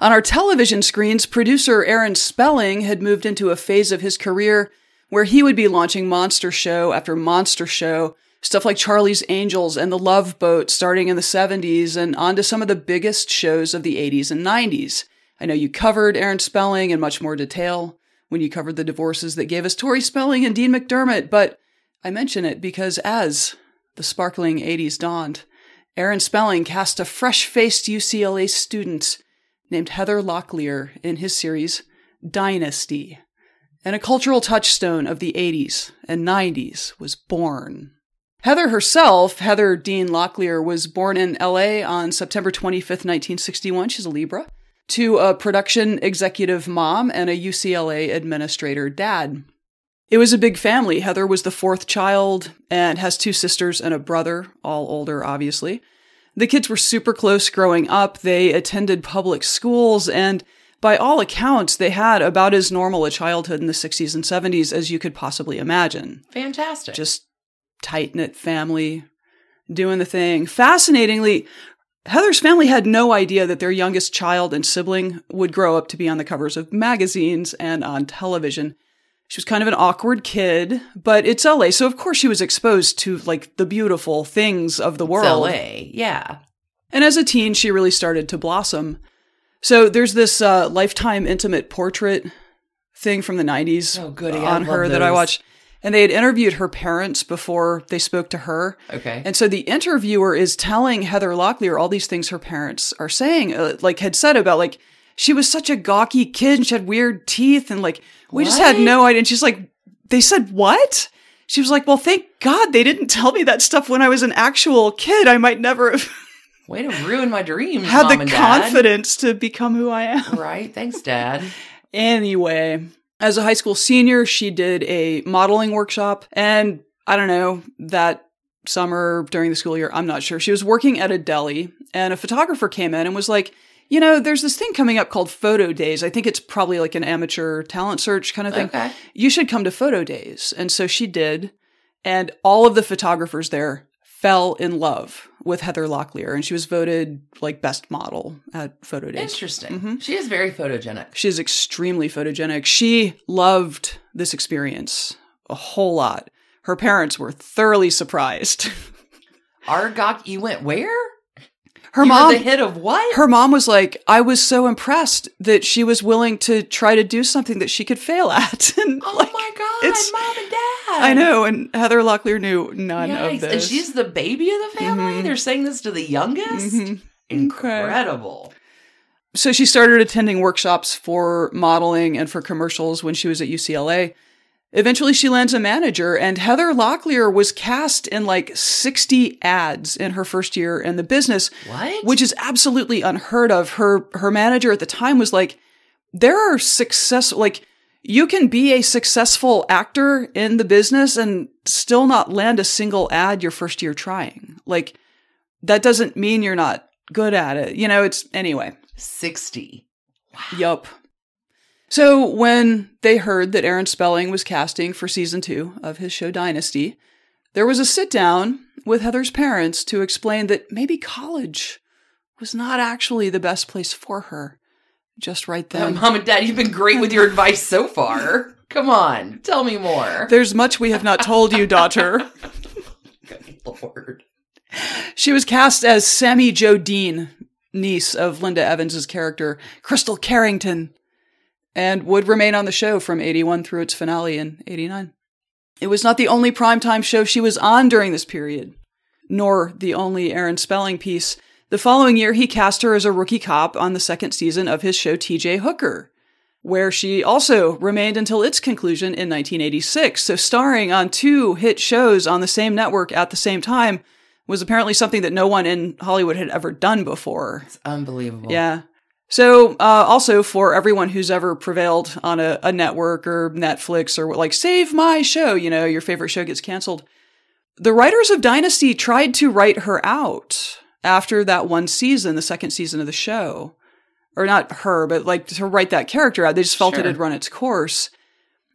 On our television screens, producer Aaron Spelling had moved into a phase of his career where he would be launching monster show after monster show, stuff like Charlie's Angels and The Love Boat starting in the 70s and on to some of the biggest shows of the 80s and 90s. I know you covered Aaron Spelling in much more detail when you covered the divorces that gave us Tori Spelling and Dean McDermott, but I mention it because as the sparkling 80s dawned, Aaron Spelling cast a fresh faced UCLA student named Heather Locklear in his series Dynasty. And a cultural touchstone of the 80s and 90s was born. Heather herself, Heather Dean Locklear, was born in LA on September 25th, 1961. She's a Libra. To a production executive mom and a UCLA administrator dad. It was a big family. Heather was the fourth child and has two sisters and a brother, all older, obviously. The kids were super close growing up. They attended public schools, and by all accounts, they had about as normal a childhood in the 60s and 70s as you could possibly imagine. Fantastic. Just tight knit family, doing the thing. Fascinatingly, Heather's family had no idea that their youngest child and sibling would grow up to be on the covers of magazines and on television. She was kind of an awkward kid, but it's LA, so of course she was exposed to like the beautiful things of the It's world. LA. Yeah. And as a teen, she really started to blossom. So there's this uh, lifetime intimate portrait thing from the 90s Oh, goody. On her that I watched. And they had interviewed her parents before they spoke to her. Okay. And so the interviewer is telling Heather Locklear all these things her parents are saying, uh, like had said about like she was such a gawky kid and she had weird teeth and like we just had no idea. And she's like, they said what? She was like, well, thank God they didn't tell me that stuff when I was an actual kid. I might never have Way to ruin my dreams, had Mom the and Dad. confidence to become who I am. Right. Thanks, Dad. Anyway, as a high school senior, she did a modeling workshop. And I don't know, that summer during the school year, I'm not sure. She was working at a deli and a photographer came in and was like, you know, there's this thing coming up called Photo Days. I think it's probably like an amateur talent search kind of thing. Okay. You should come to Photo Days. And so she did. And all of the photographers there fell in love with Heather Locklear. And she was voted like best model at Photo Days. Interesting. Mhm. She is very photogenic. She is extremely photogenic. She loved this experience a whole lot. Her parents were thoroughly surprised. Argok, you went where? Her you mom the hit of what? her mom was like, I was so impressed that she was willing to try to do something that she could fail at. And oh like, my God. it's- Mom and dad. I know, and Heather Locklear knew none Yikes. of this. And she's the baby of the family. Mhm. They're saying this to the youngest. Mhm. Incredible. So she started attending workshops for modeling and for commercials when she was at UCLA. Eventually, she lands a manager, and Heather Locklear was cast in like 60 ads in her first year in the business, What? which is absolutely unheard of. Her her manager at the time was like, "There are success like you can be a successful actor in the business and still not land a single ad your first year trying. Like that doesn't mean you're not good at it. You know, it's anyway." 60. Wow. Yup. So when they heard that Aaron Spelling was casting for season two of his show Dynasty, there was a sit down with Heather's parents to explain that maybe college was not actually the best place for her. Just right Uh, then. Mom and Dad, you've been great with your advice so far. Come on, tell me more. There's much we have not told you, daughter. Good Lord. She was cast as Sammy Jo Dean, niece of Linda Evans's character, Krystle Carrington, and would remain on the show from 81 through its finale in 89. It was not the only primetime show she was on during this period, nor the only Aaron Spelling piece. The following year, he cast her as a rookie cop on the second season of his show TJ Hooker, where she also remained until its conclusion in 1986. So, starring on two hit shows on the same network at the same time was apparently something that no one in Hollywood had ever done before. It's unbelievable. Yeah. So, uh, also for everyone who's ever prevailed on a, a network or Netflix or like, save my show, you know, your favorite show gets canceled. The writers of Dynasty tried to write her out after that one season, the second season of the show. Or not her, but like to write that character out. They just felt it had run its course.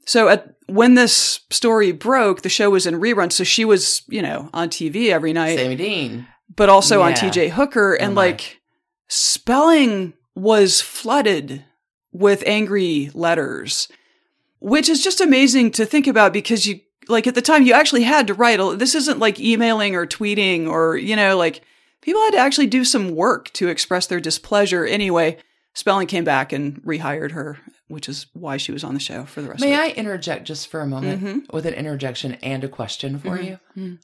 So at, when this story broke, the show was in rerun. So she was, you know, on TV every night Sammy Dean. but also on TJ Hooker. And Oh like Spelling was flooded with angry letters, which is just amazing to think about because you, like at the time, you actually had to write. a- This isn't like emailing or tweeting or, you know, like people had to actually do some work to express their displeasure. Anyway, Spelling came back and rehired her, which is why she was on the show for the rest May of May I interject just for a moment Mhm. with an interjection and a question for Mhm. you? Mhm.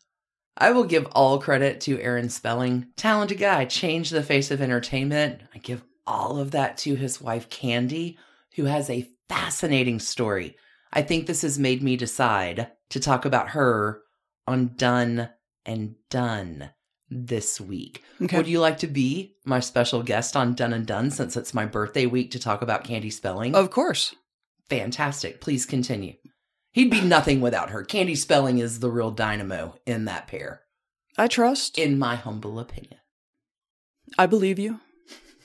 I will give all credit to Aaron Spelling. Talented guy, changed the face of entertainment. I give all of that to his wife, Candy, who has a fascinating story. I think this has made me decide to talk about her on Done and Done this week. Okay. Would you like to be my special guest on Done and Done since it's my birthday week to talk about Candy Spelling? Of course. Fantastic. Please continue. He'd be nothing without her. Candy Spelling is the real dynamo in that pair, I trust. in my humble opinion. I believe you.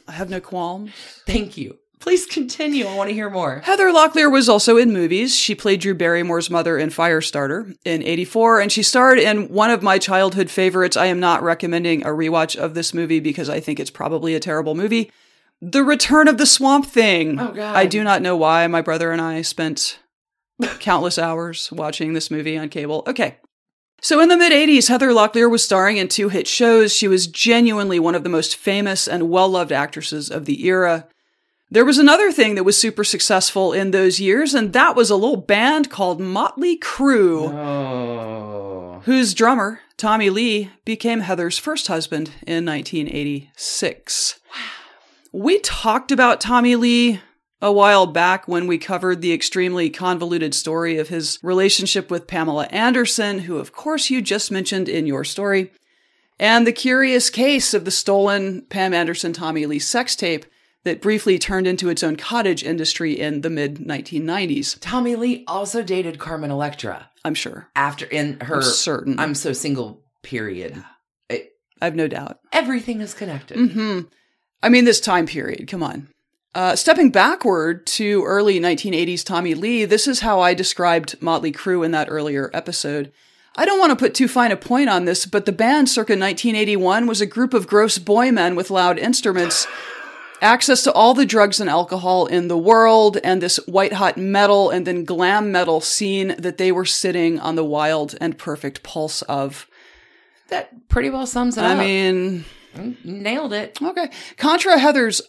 I have no qualms. Thank you. Please continue. I want to hear more. Heather Locklear was also in movies. She played Drew Barrymore's mother in Firestarter in 84, and she starred in one of my childhood favorites. I am not recommending a rewatch of this movie because I think it's probably a terrible movie. The Return of the Swamp Thing. Oh, God. I do not know why my brother and I spent countless hours watching this movie on cable. Okay. So in the mid 80s, Heather Locklear was starring in two hit shows. She was genuinely one of the most famous and well loved actresses of the era. There was another thing that was super successful in those years, and that was a little band called Motley Crue, Oh. whose drummer, Tommy Lee, became Heather's first husband in 1986. Wow. We talked about Tommy Lee a while back when we covered the extremely convoluted story of his relationship with Pamela Anderson, who, of course, you just mentioned in your story, and the curious case of the stolen Pam Anderson Tommy Lee sex tape that briefly turned into its own cottage industry in the mid 1990s. Tommy Lee also dated Carmen Electra I'm sure. after in her I'm certain. I'm so single period. It, I have no doubt. everything is connected. hmm I mean, this time period, come on. Uh, stepping backward to early 1980s Tommy Lee, this is how I described Motley Crue in that earlier episode. I don't want to put too fine a point on this, but the band circa 1981 was a group of gross boy men with loud instruments, access to all the drugs and alcohol in the world, and this white hot metal and then glam metal scene that they were sitting on the wild and perfect pulse of. That pretty well sums it I up. I mean, nailed it. Okay. Contra Heather's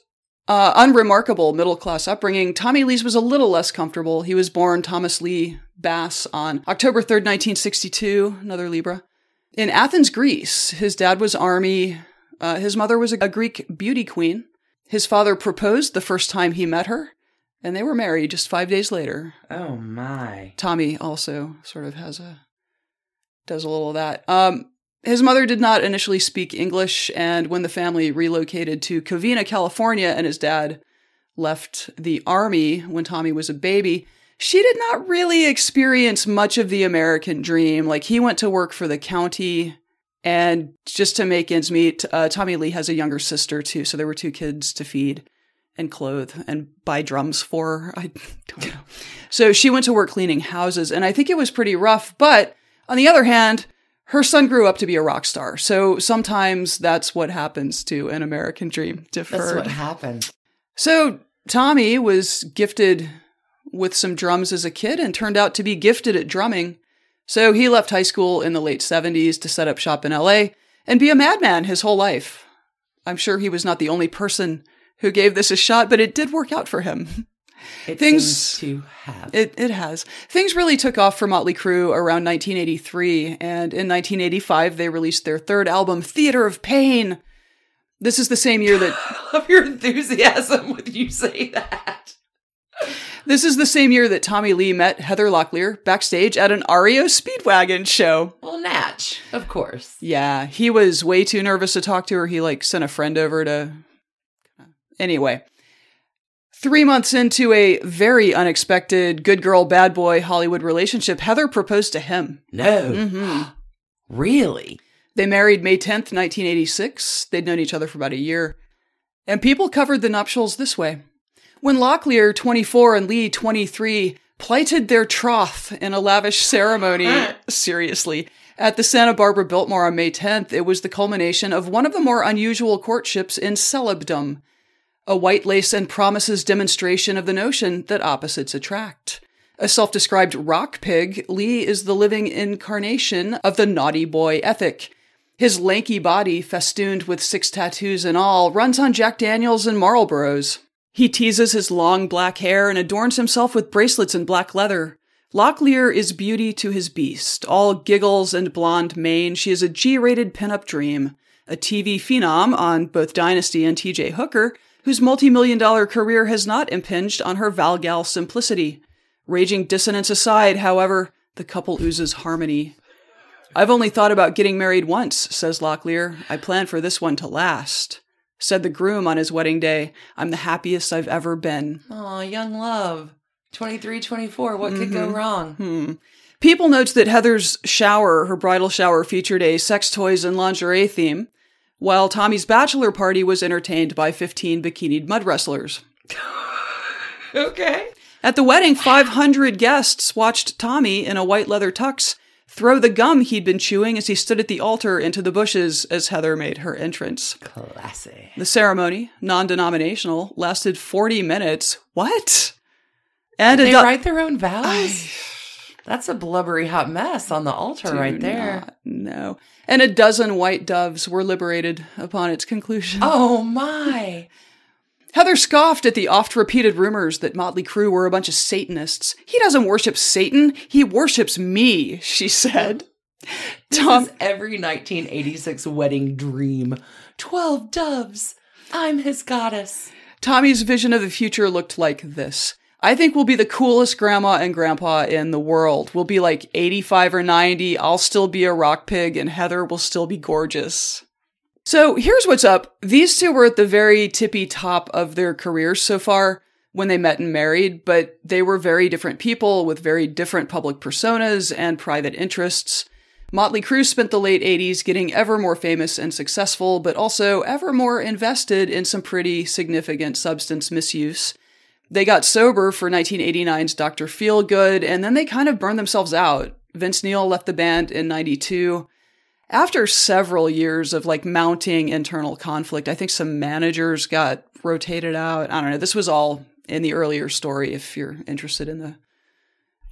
uh, unremarkable middle class upbringing, Tommy Lee's was a little less comfortable. He was born Thomas Lee Bass on October 3rd, 1962, another Libra. In Athens, Greece, his dad was army. Uh, his mother was a Greek beauty queen. His father proposed the first time he met her, and they were married just five days later. Oh my. Tommy also sort of has a does a little of that. Um, his mother did not initially speak English, and when the family relocated to Covina, California, and his dad left the army when Tommy was a baby, she did not really experience much of the American dream. Like, he went to work for the county, and just to make ends meet, uh, Tommy Lee has a younger sister, too, so there were two kids to feed and clothe and buy drums for. I don't know. So she went to work cleaning houses, and I think it was pretty rough, but on the other hand, her son grew up to be a rock star. So sometimes that's what happens to an American dream deferred. That's what happened. So Tommy was gifted with some drums as a kid and turned out to be gifted at drumming. So he left high school in the late 70s to set up shop in LA and be a madman his whole life. I'm sure he was not the only person who gave this a shot, but it did work out for him. It Things- seems to have. It it has. Things really took off for Motley Crue around 1983, and in 1985 they released their third album, Theater of Pain. This is the same year that of your enthusiasm when you say that. this is the same year that Tommy Lee met Heather Locklear backstage at an REO Speedwagon show. Well, Natch, of course. Yeah, he was way too nervous to talk to her. He like sent a friend over to Anyway, Three months into a very unexpected good girl, bad boy Hollywood relationship, Heather proposed to him. No. Mm-hmm. Really? They married May 10th, 1986. They'd known each other for about a year. And people covered the nuptials this way. When Locklear, 24, and Lee, 23, plighted their troth in a lavish ceremony, seriously, at the Santa Barbara Biltmore on May 10th, it was the culmination of one of the more unusual courtships in celebdom, a white lace and promises demonstration of the notion that opposites attract. A self described rock pig, Lee is the living incarnation of the naughty boy ethic. His lanky body, festooned with six tattoos and all, runs on Jack Daniels and Marlboros. He teases his long black hair and adorns himself with bracelets and black leather. Locklear is beauty to his beast, all giggles and blonde mane. She is a G rated pinup dream, a TV phenom on both Dynasty and TJ Hooker, whose multi million dollar career has not impinged on her Valgal simplicity. Raging dissonance aside, however, the couple oozes harmony. I've only thought about getting married once, says Locklear. I plan for this one to last. Said the groom on his wedding day, I'm the happiest I've ever been. Aw, young love. 23, 24. What could go wrong? Hmm. People notes that Heather's shower, her bridal shower, featured a sex toys and lingerie theme, while Tommy's bachelor party was entertained by 15 bikinied mud wrestlers. Okay. At the wedding, 500 guests watched Tommy in a white leather tux throw the gum he'd been chewing as he stood at the altar into the bushes as Heather made her entrance. Classy. The ceremony, non denominational, lasted 40 minutes. What? And They a du- write their own vows? That's a blubbery hot mess on the altar Do right there. not know. And a dozen white doves were liberated upon its conclusion. Oh my. Heather scoffed at the oft repeated rumors that Motley Crue were a bunch of Satanists. He doesn't worship Satan, he worships me, she said. Tom, is every 1986 wedding dream. 12 doves. I'm his goddess. Tommy's vision of the future looked like this. I think we'll be the coolest grandma and grandpa in the world. We'll be like 85 or 90. I'll still be a rock pig and Heather will still be gorgeous. So here's what's up. These two were at the very tippy top of their careers so far when they met and married, but they were very different people with very different public personas and private interests. Motley Crue spent the late 80s getting ever more famous and successful, but also ever more invested in some pretty significant substance misuse. They got sober for 1989's Dr. Feelgood, and then they kind of burned themselves out. Vince Neil left the band in 92. After several years of like mounting internal conflict, I think some managers got rotated out. I don't know. This was all in the earlier story if you're interested in the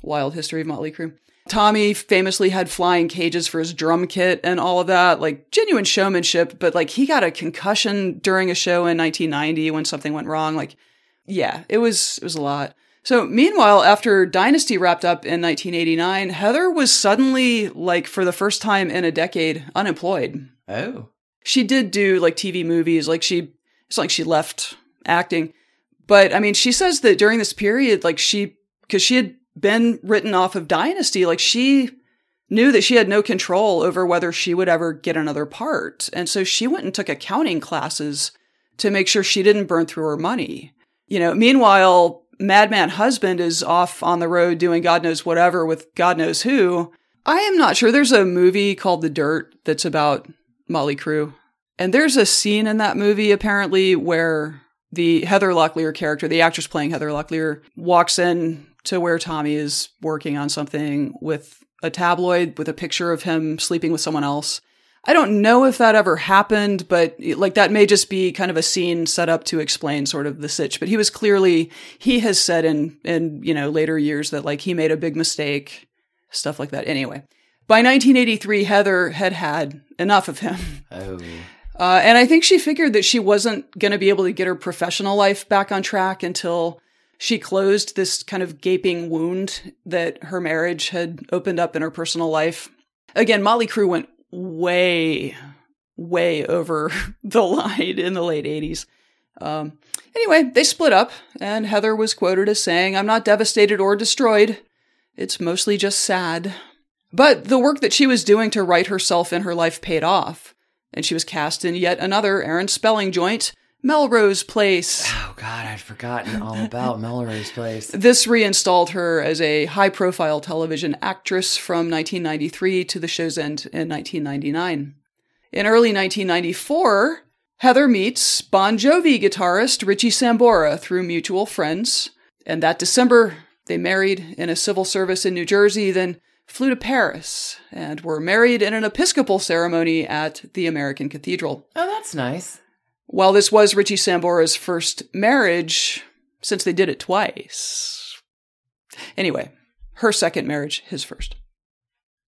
wild history of Motley Crue. Tommy famously had flying cages for his drum kit and all of that, like genuine showmanship, but like he got a concussion during a show in 1990 when something went wrong. Like, yeah, it was, it was a lot. So meanwhile, after Dynasty wrapped up in 1989, Heather was suddenly, like, for the first time in a decade, unemployed. Oh. She did do like TV movies, like she, it's like she left acting. But I mean, she says that during this period, like she, cause she had been written off of Dynasty, like she knew that she had no control over whether she would ever get another part. And so she went and took accounting classes to make sure she didn't burn through her money. You know, meanwhile, Madman Husband is off on the road doing God knows whatever with God knows who. I am not sure. There's a movie called The Dirt that's about Motley Crue. And there's a scene in that movie apparently where the Heather Locklear character, the actress playing Heather Locklear, walks in to where Tommy is working on something with a tabloid with a picture of him sleeping with someone else. I don't know if that ever happened, but like that may just be kind of a scene set up to explain sort of the sitch. But he was clearly, he has said in, in, you know, later years that like he made a big mistake, stuff like that. Anyway, by 1983, Heather had had enough of him. Oh. Uh, and I think she figured that she wasn't going to be able to get her professional life back on track until she closed this kind of gaping wound that her marriage had opened up in her personal life. Again, Motley Crue went way, way over the line in the late 80s. Um, anyway, they split up, and Heather was quoted as saying, I'm not devastated or destroyed. It's mostly just sad. But the work that she was doing to right herself in her life paid off, and she was cast in yet another Aaron Spelling joint Melrose Place. Oh God, I'd forgotten all about Melrose Place. This reinstalled her as a high profile television actress from 1993 to the show's end in 1999. In early 1994, Heather meets Bon Jovi guitarist Richie Sambora through mutual friends. And that December, they married in a civil service in New Jersey, then flew to Paris and were married in an Episcopal ceremony at the American Cathedral. Oh, that's nice. While this was Richie Sambora's first marriage, since they did it twice. Anyway, her second marriage, his first.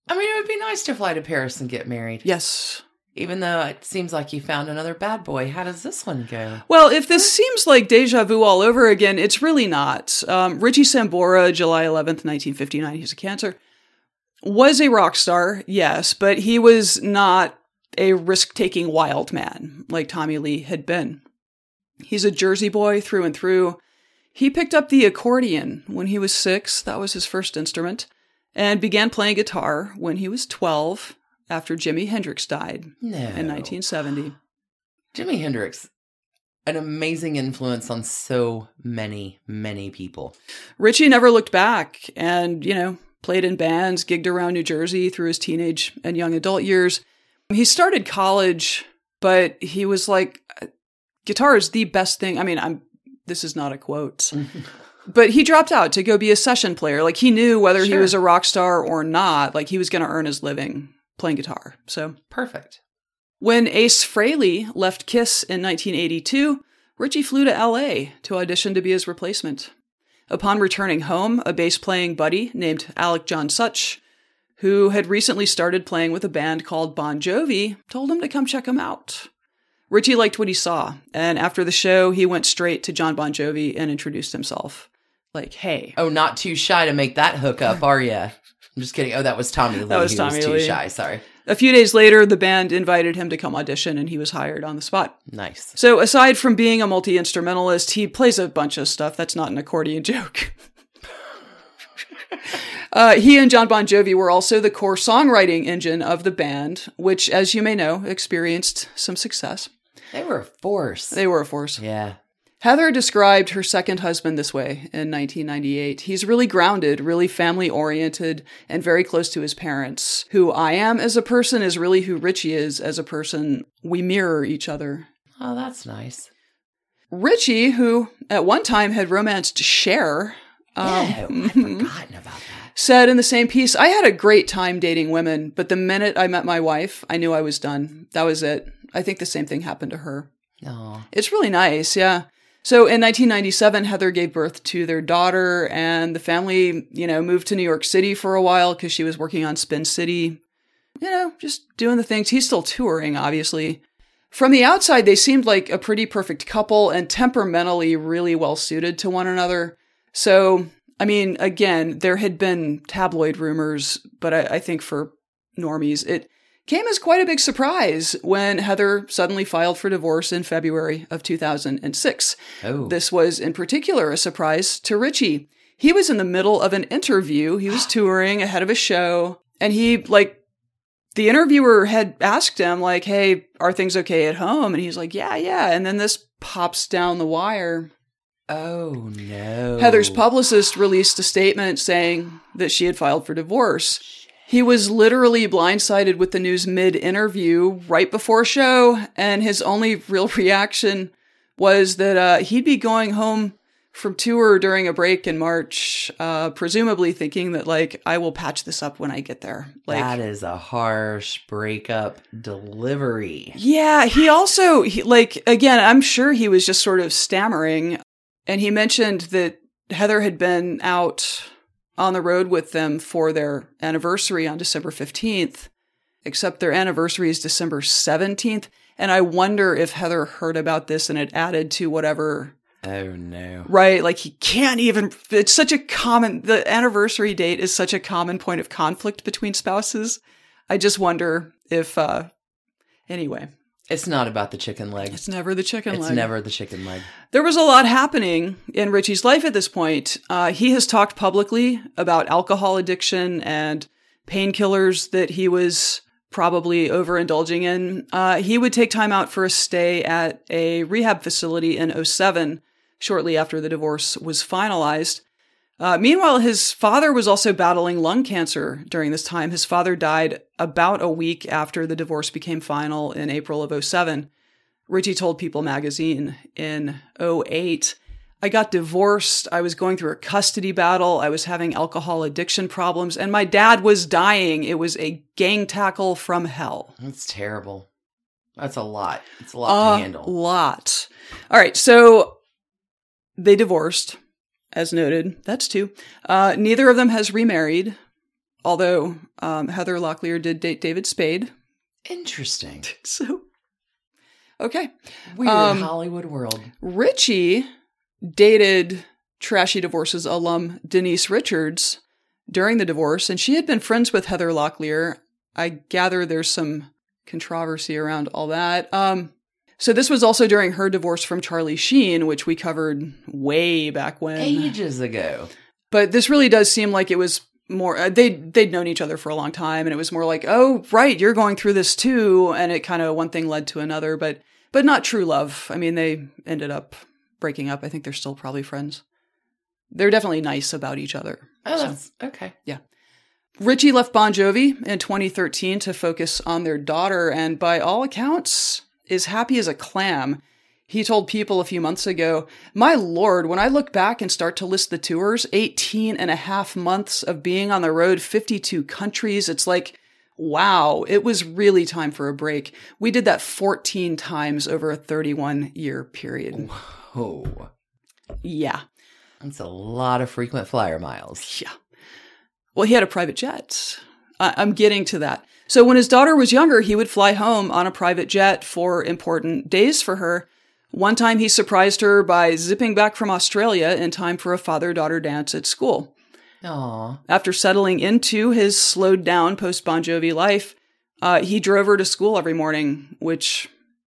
I mean, it would be nice to fly to Paris and get married. Yes. Even though it seems like you found another bad boy. How does this one go? Well, if this seems like deja vu all over again, it's really not. Um, Richie Sambora, July 11th, 1959, he's a Cancer, was a rock star, yes, but he was not a risk taking wild man like Tommy Lee had been. He's a Jersey boy through and through. He picked up the accordion when he was six, that was his first instrument, and began playing guitar when he was 12 after Jimi Hendrix died No. in 1970. Jimi Hendrix, an amazing influence on so many, many people. Richie never looked back and, you know, played in bands, gigged around New Jersey through his teenage and young adult years. He started college, but he was like, guitar is the best thing. I mean, I'm, this is not a quote, but he dropped out to go be a session player. Like he knew whether he was a rock star or not, like he was going to earn his living playing guitar. So Perfect. when Ace Frehley left Kiss in 1982, Richie flew to LA to audition to be his replacement. Upon returning home, a bass playing buddy named Alec John Such, who had recently started playing with a band called Bon Jovi, told him to come check him out. Richie liked what he saw, and after the show, he went straight to Jon Bon Jovi and introduced himself. Like, hey, Oh, not too shy to make that hookup, are ya? I'm just kidding. Oh, that was Tommy Lee. That was who Tommy was too Lee. shy. Sorry. A few days later, the band invited him to come audition, and he was hired on the spot. Nice. So, aside from being a multi instrumentalist, he plays a bunch of stuff. That's not an accordion joke. Uh, he and Jon Bon Jovi were also the core songwriting engine of the band, which, as you may know, experienced some success. They were a force. They were a force. yeah. Heather described her second husband this way in 1998. He's really grounded, really family oriented, and very close to his parents. Who I am as a person is really who Richie is as a person. We mirror each other. Oh, that's nice. Richie, who at one time had romanced Cher, um, yeah, I'd forgotten about that. Said in the same piece, I had a great time dating women, but the minute I met my wife, I knew I was done. That was it. I think the same thing happened to her. No. It's really nice, yeah. So in 1997, Heather gave birth to their daughter, and the family, you know, moved to New York City for a while because she was working on Spin City. You know, just doing the things. He's still touring, obviously. From the outside, they seemed like a pretty perfect couple and temperamentally really well suited to one another. So, I mean, again, there had been tabloid rumors, but I, I think for normies, it came as quite a big surprise when Heather suddenly filed for divorce in February of 2006. Oh. This was in particular a surprise to Richie. He was in the middle of an interview. He was touring ahead of a show and he like the interviewer had asked him like, "Hey, are things okay at home?" and he's like, "Yeah, yeah." And then this pops down the wire. Oh no. Heather's publicist released a statement saying that she had filed for divorce. He was literally blindsided with the news mid interview right before show, and his only real reaction was that uh, he'd be going home from tour during a break in March, uh, presumably thinking that like I will patch this up when I get there. Like that is a harsh breakup delivery. yeah, he also he, like again, I'm sure he was just sort of stammering, and he mentioned that Heather had been out on the road with them for their anniversary on December 15th, except their anniversary is December 17th. And I wonder if Heather heard about this and it added to whatever, Oh no. right? Like he can't even, it's such a common, the anniversary date is such a common point of conflict between spouses. I just wonder if, uh, anyway, It's not about the chicken leg. it's never the chicken It's leg. It's never the chicken leg. There was a lot happening in Richie's life at this point. Uh, he has talked publicly about alcohol addiction and painkillers that he was probably overindulging in. Uh, he would take time out for a stay at a rehab facility in 07, shortly after the divorce was finalized. Uh, meanwhile, his father was also battling lung cancer during this time. His father died about a week after the divorce became final in April of 07. Richie told People magazine in 08, I got divorced. I was going through a custody battle. I was having alcohol addiction problems, and my dad was dying. It was a gang tackle from hell. That's terrible. That's a lot. It's a lot to handle. A lot. All right, so they divorced, as noted. That's two. Uh, neither of them has remarried, although um, Heather Locklear did date David Spade. Interesting. So, okay. Weird Um, Hollywood world. Richie dated Trashy Divorces alum Denise Richards during the divorce, and she had been friends with Heather Locklear. I gather there's some controversy around all that. Um, so this was also during her divorce from Charlie Sheen, which we covered way back when. Ages ago. But this really does seem like it was more uh, they they'd known each other for a long time, and it was more like, oh right, you're going through this too, and it kind of one thing led to another, but but not true love. I mean, they ended up breaking up. I think they're still probably friends. They're definitely nice about each other. Oh, So- that's okay. Yeah. Richie left Bon Jovi in 2013 to focus on their daughter, and by all accounts, is happy as a clam. He told people a few months ago, My lord, when I look back and start to list the tours, 18 and a half months of being on the road, 52 countries, it's like, wow, it was really time for a break. We did that 14 times over a 31 year period. Whoa. Yeah. that's a lot of frequent flyer miles. Yeah. Well, he had a private jet. I- I'm getting to that. So when his daughter was younger, he would fly home on a private jet for important days for her. One time he surprised her by zipping back from Australia in time for a father daughter dance at school. Aw. After settling into his slowed down post Bon Jovi life, uh, he drove her to school every morning, which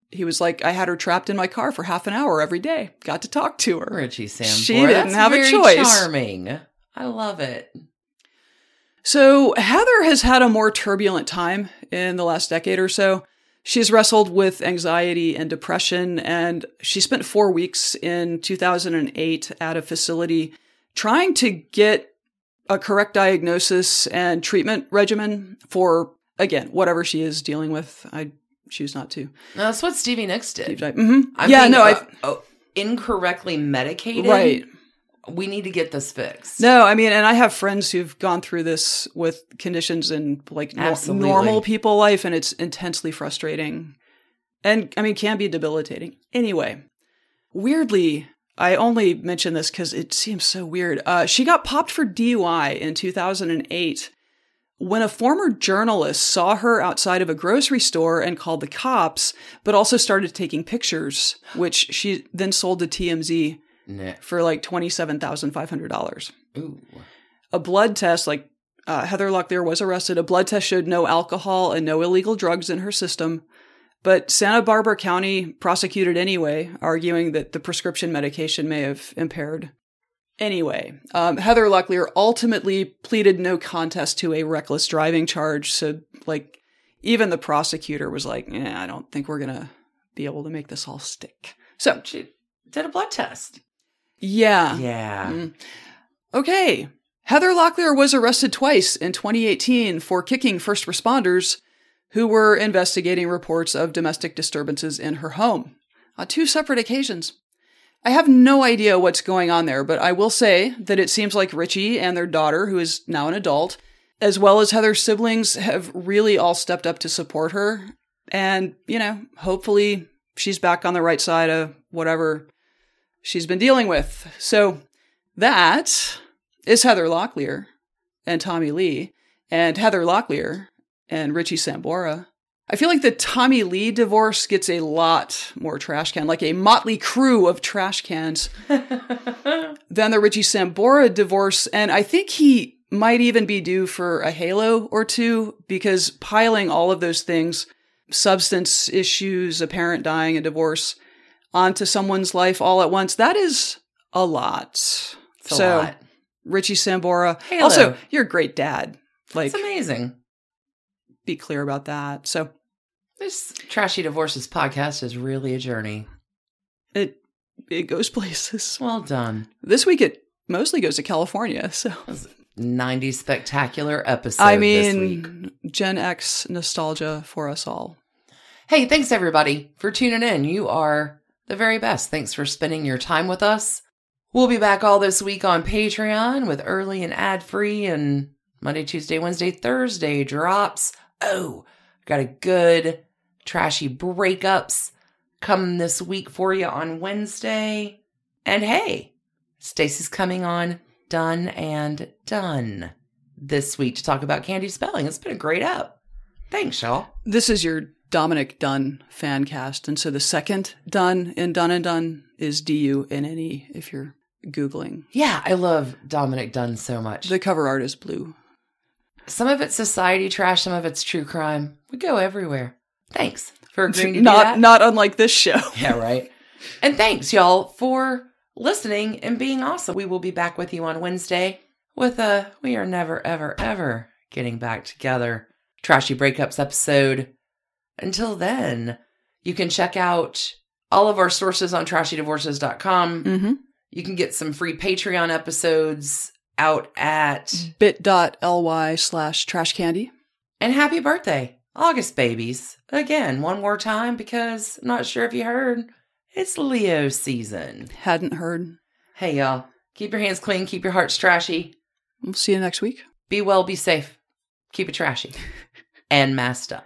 he was like, I had her trapped in my car for half an hour every day. Got to talk to her. Richie Sambora. She didn't That's have a choice. Charming. I love it. So, Heather has had a more turbulent time in the last decade or so. She's wrestled with anxiety and depression, and she spent four weeks in 2008 at a facility trying to get a correct diagnosis and treatment regimen for, again, whatever she is dealing with. I choose not to. No, that's what Stevie Nicks did. hmm I'm Yeah, no, uh, I. oh, incorrectly medicated. Right. We need to get this fixed. No, I mean, and I have friends who've gone through this with conditions in like Absolutely. normal people life, and it's intensely frustrating, and I mean, can be debilitating. Anyway, Weirdly, I only mention this because it seems so weird. Uh, she got popped for DUI in 2008 when a former journalist saw her outside of a grocery store and called the cops, but also started taking pictures, which she then sold to TMZ Nah. for like $27,500. Ooh. A blood test, like uh, Heather Locklear was arrested, a blood test showed no alcohol and no illegal drugs in her system. But Santa Barbara County prosecuted anyway, arguing that the prescription medication may have impaired. Anyway, um, Heather Locklear ultimately pleaded no contest to a reckless driving charge. So, like, even the prosecutor was like, "Yeah, I don't think we're gonna be able to make this all stick." So, She did a blood test. Yeah, Yeah. Mm. Okay. Heather Locklear was arrested twice in 2018 for kicking first responders who were investigating reports of domestic disturbances in her home on two separate occasions. I have no idea what's going on there, but I will say that it seems like Richie and their daughter, who is now an adult, as well as Heather's siblings, have really all stepped up to support her. And, you know, hopefully she's back on the right side of whatever she's been dealing with. So that is Heather Locklear and Tommy Lee, and Heather Locklear and Richie Sambora. I feel like the Tommy Lee divorce gets a lot more trash can, like a motley crew of trash cans than the Richie Sambora divorce. And I think he might even be due for a halo or two because piling all of those things, substance issues, a parent dying, a divorce, onto someone's life all at once, that is a lot. It's a so, lot. Richie Sambora. Halo. Also, you're a great dad. Like, It's amazing. be clear about that. So This Trashy Divorces podcast is really a journey. it it goes places. Well done. This week it mostly goes to California. So 90 spectacular episode I this week. mean, Gen X nostalgia for us all. Hey, thanks everybody for tuning in. You are the very best. Thanks for spending your time with us. We'll be back all this week on Patreon with early and ad free and Monday, Tuesday, Wednesday, Thursday drops. Oh, got a good trashy breakups coming this week for you on Wednesday. And hey, Stacie's coming on Done and Done this week to talk about Candy Spelling. It's been a great up. Thanks, y'all. This is your Dominick Dunne fan cast. And so the second Dunn in Dunn and Dunn is D U N N E if you're Googling. Yeah, I love Dominick Dunne so much. The cover art is blue. some of it's society trash, some of it's true crime. We go everywhere. Thanks for agreeing to do Not that. not unlike this show. yeah, right. And thanks, y'all, for listening and being awesome. We will be back with you on Wednesday with a We Are Never, Ever, Ever Getting Back Together Trashy Breakups episode. Until then, you can check out all of our sources on trashydivorces.com. Mm-hmm. You can get some free Patreon episodes out at. Bit.ly slash trash candy. And happy birthday, August babies. Again, one more time because I'm not sure if you heard, it's Leo season. Hadn't heard. Hey, y'all, keep your hands clean, keep your hearts trashy. We'll see you next week. Be well, be safe, keep it trashy, and masked up.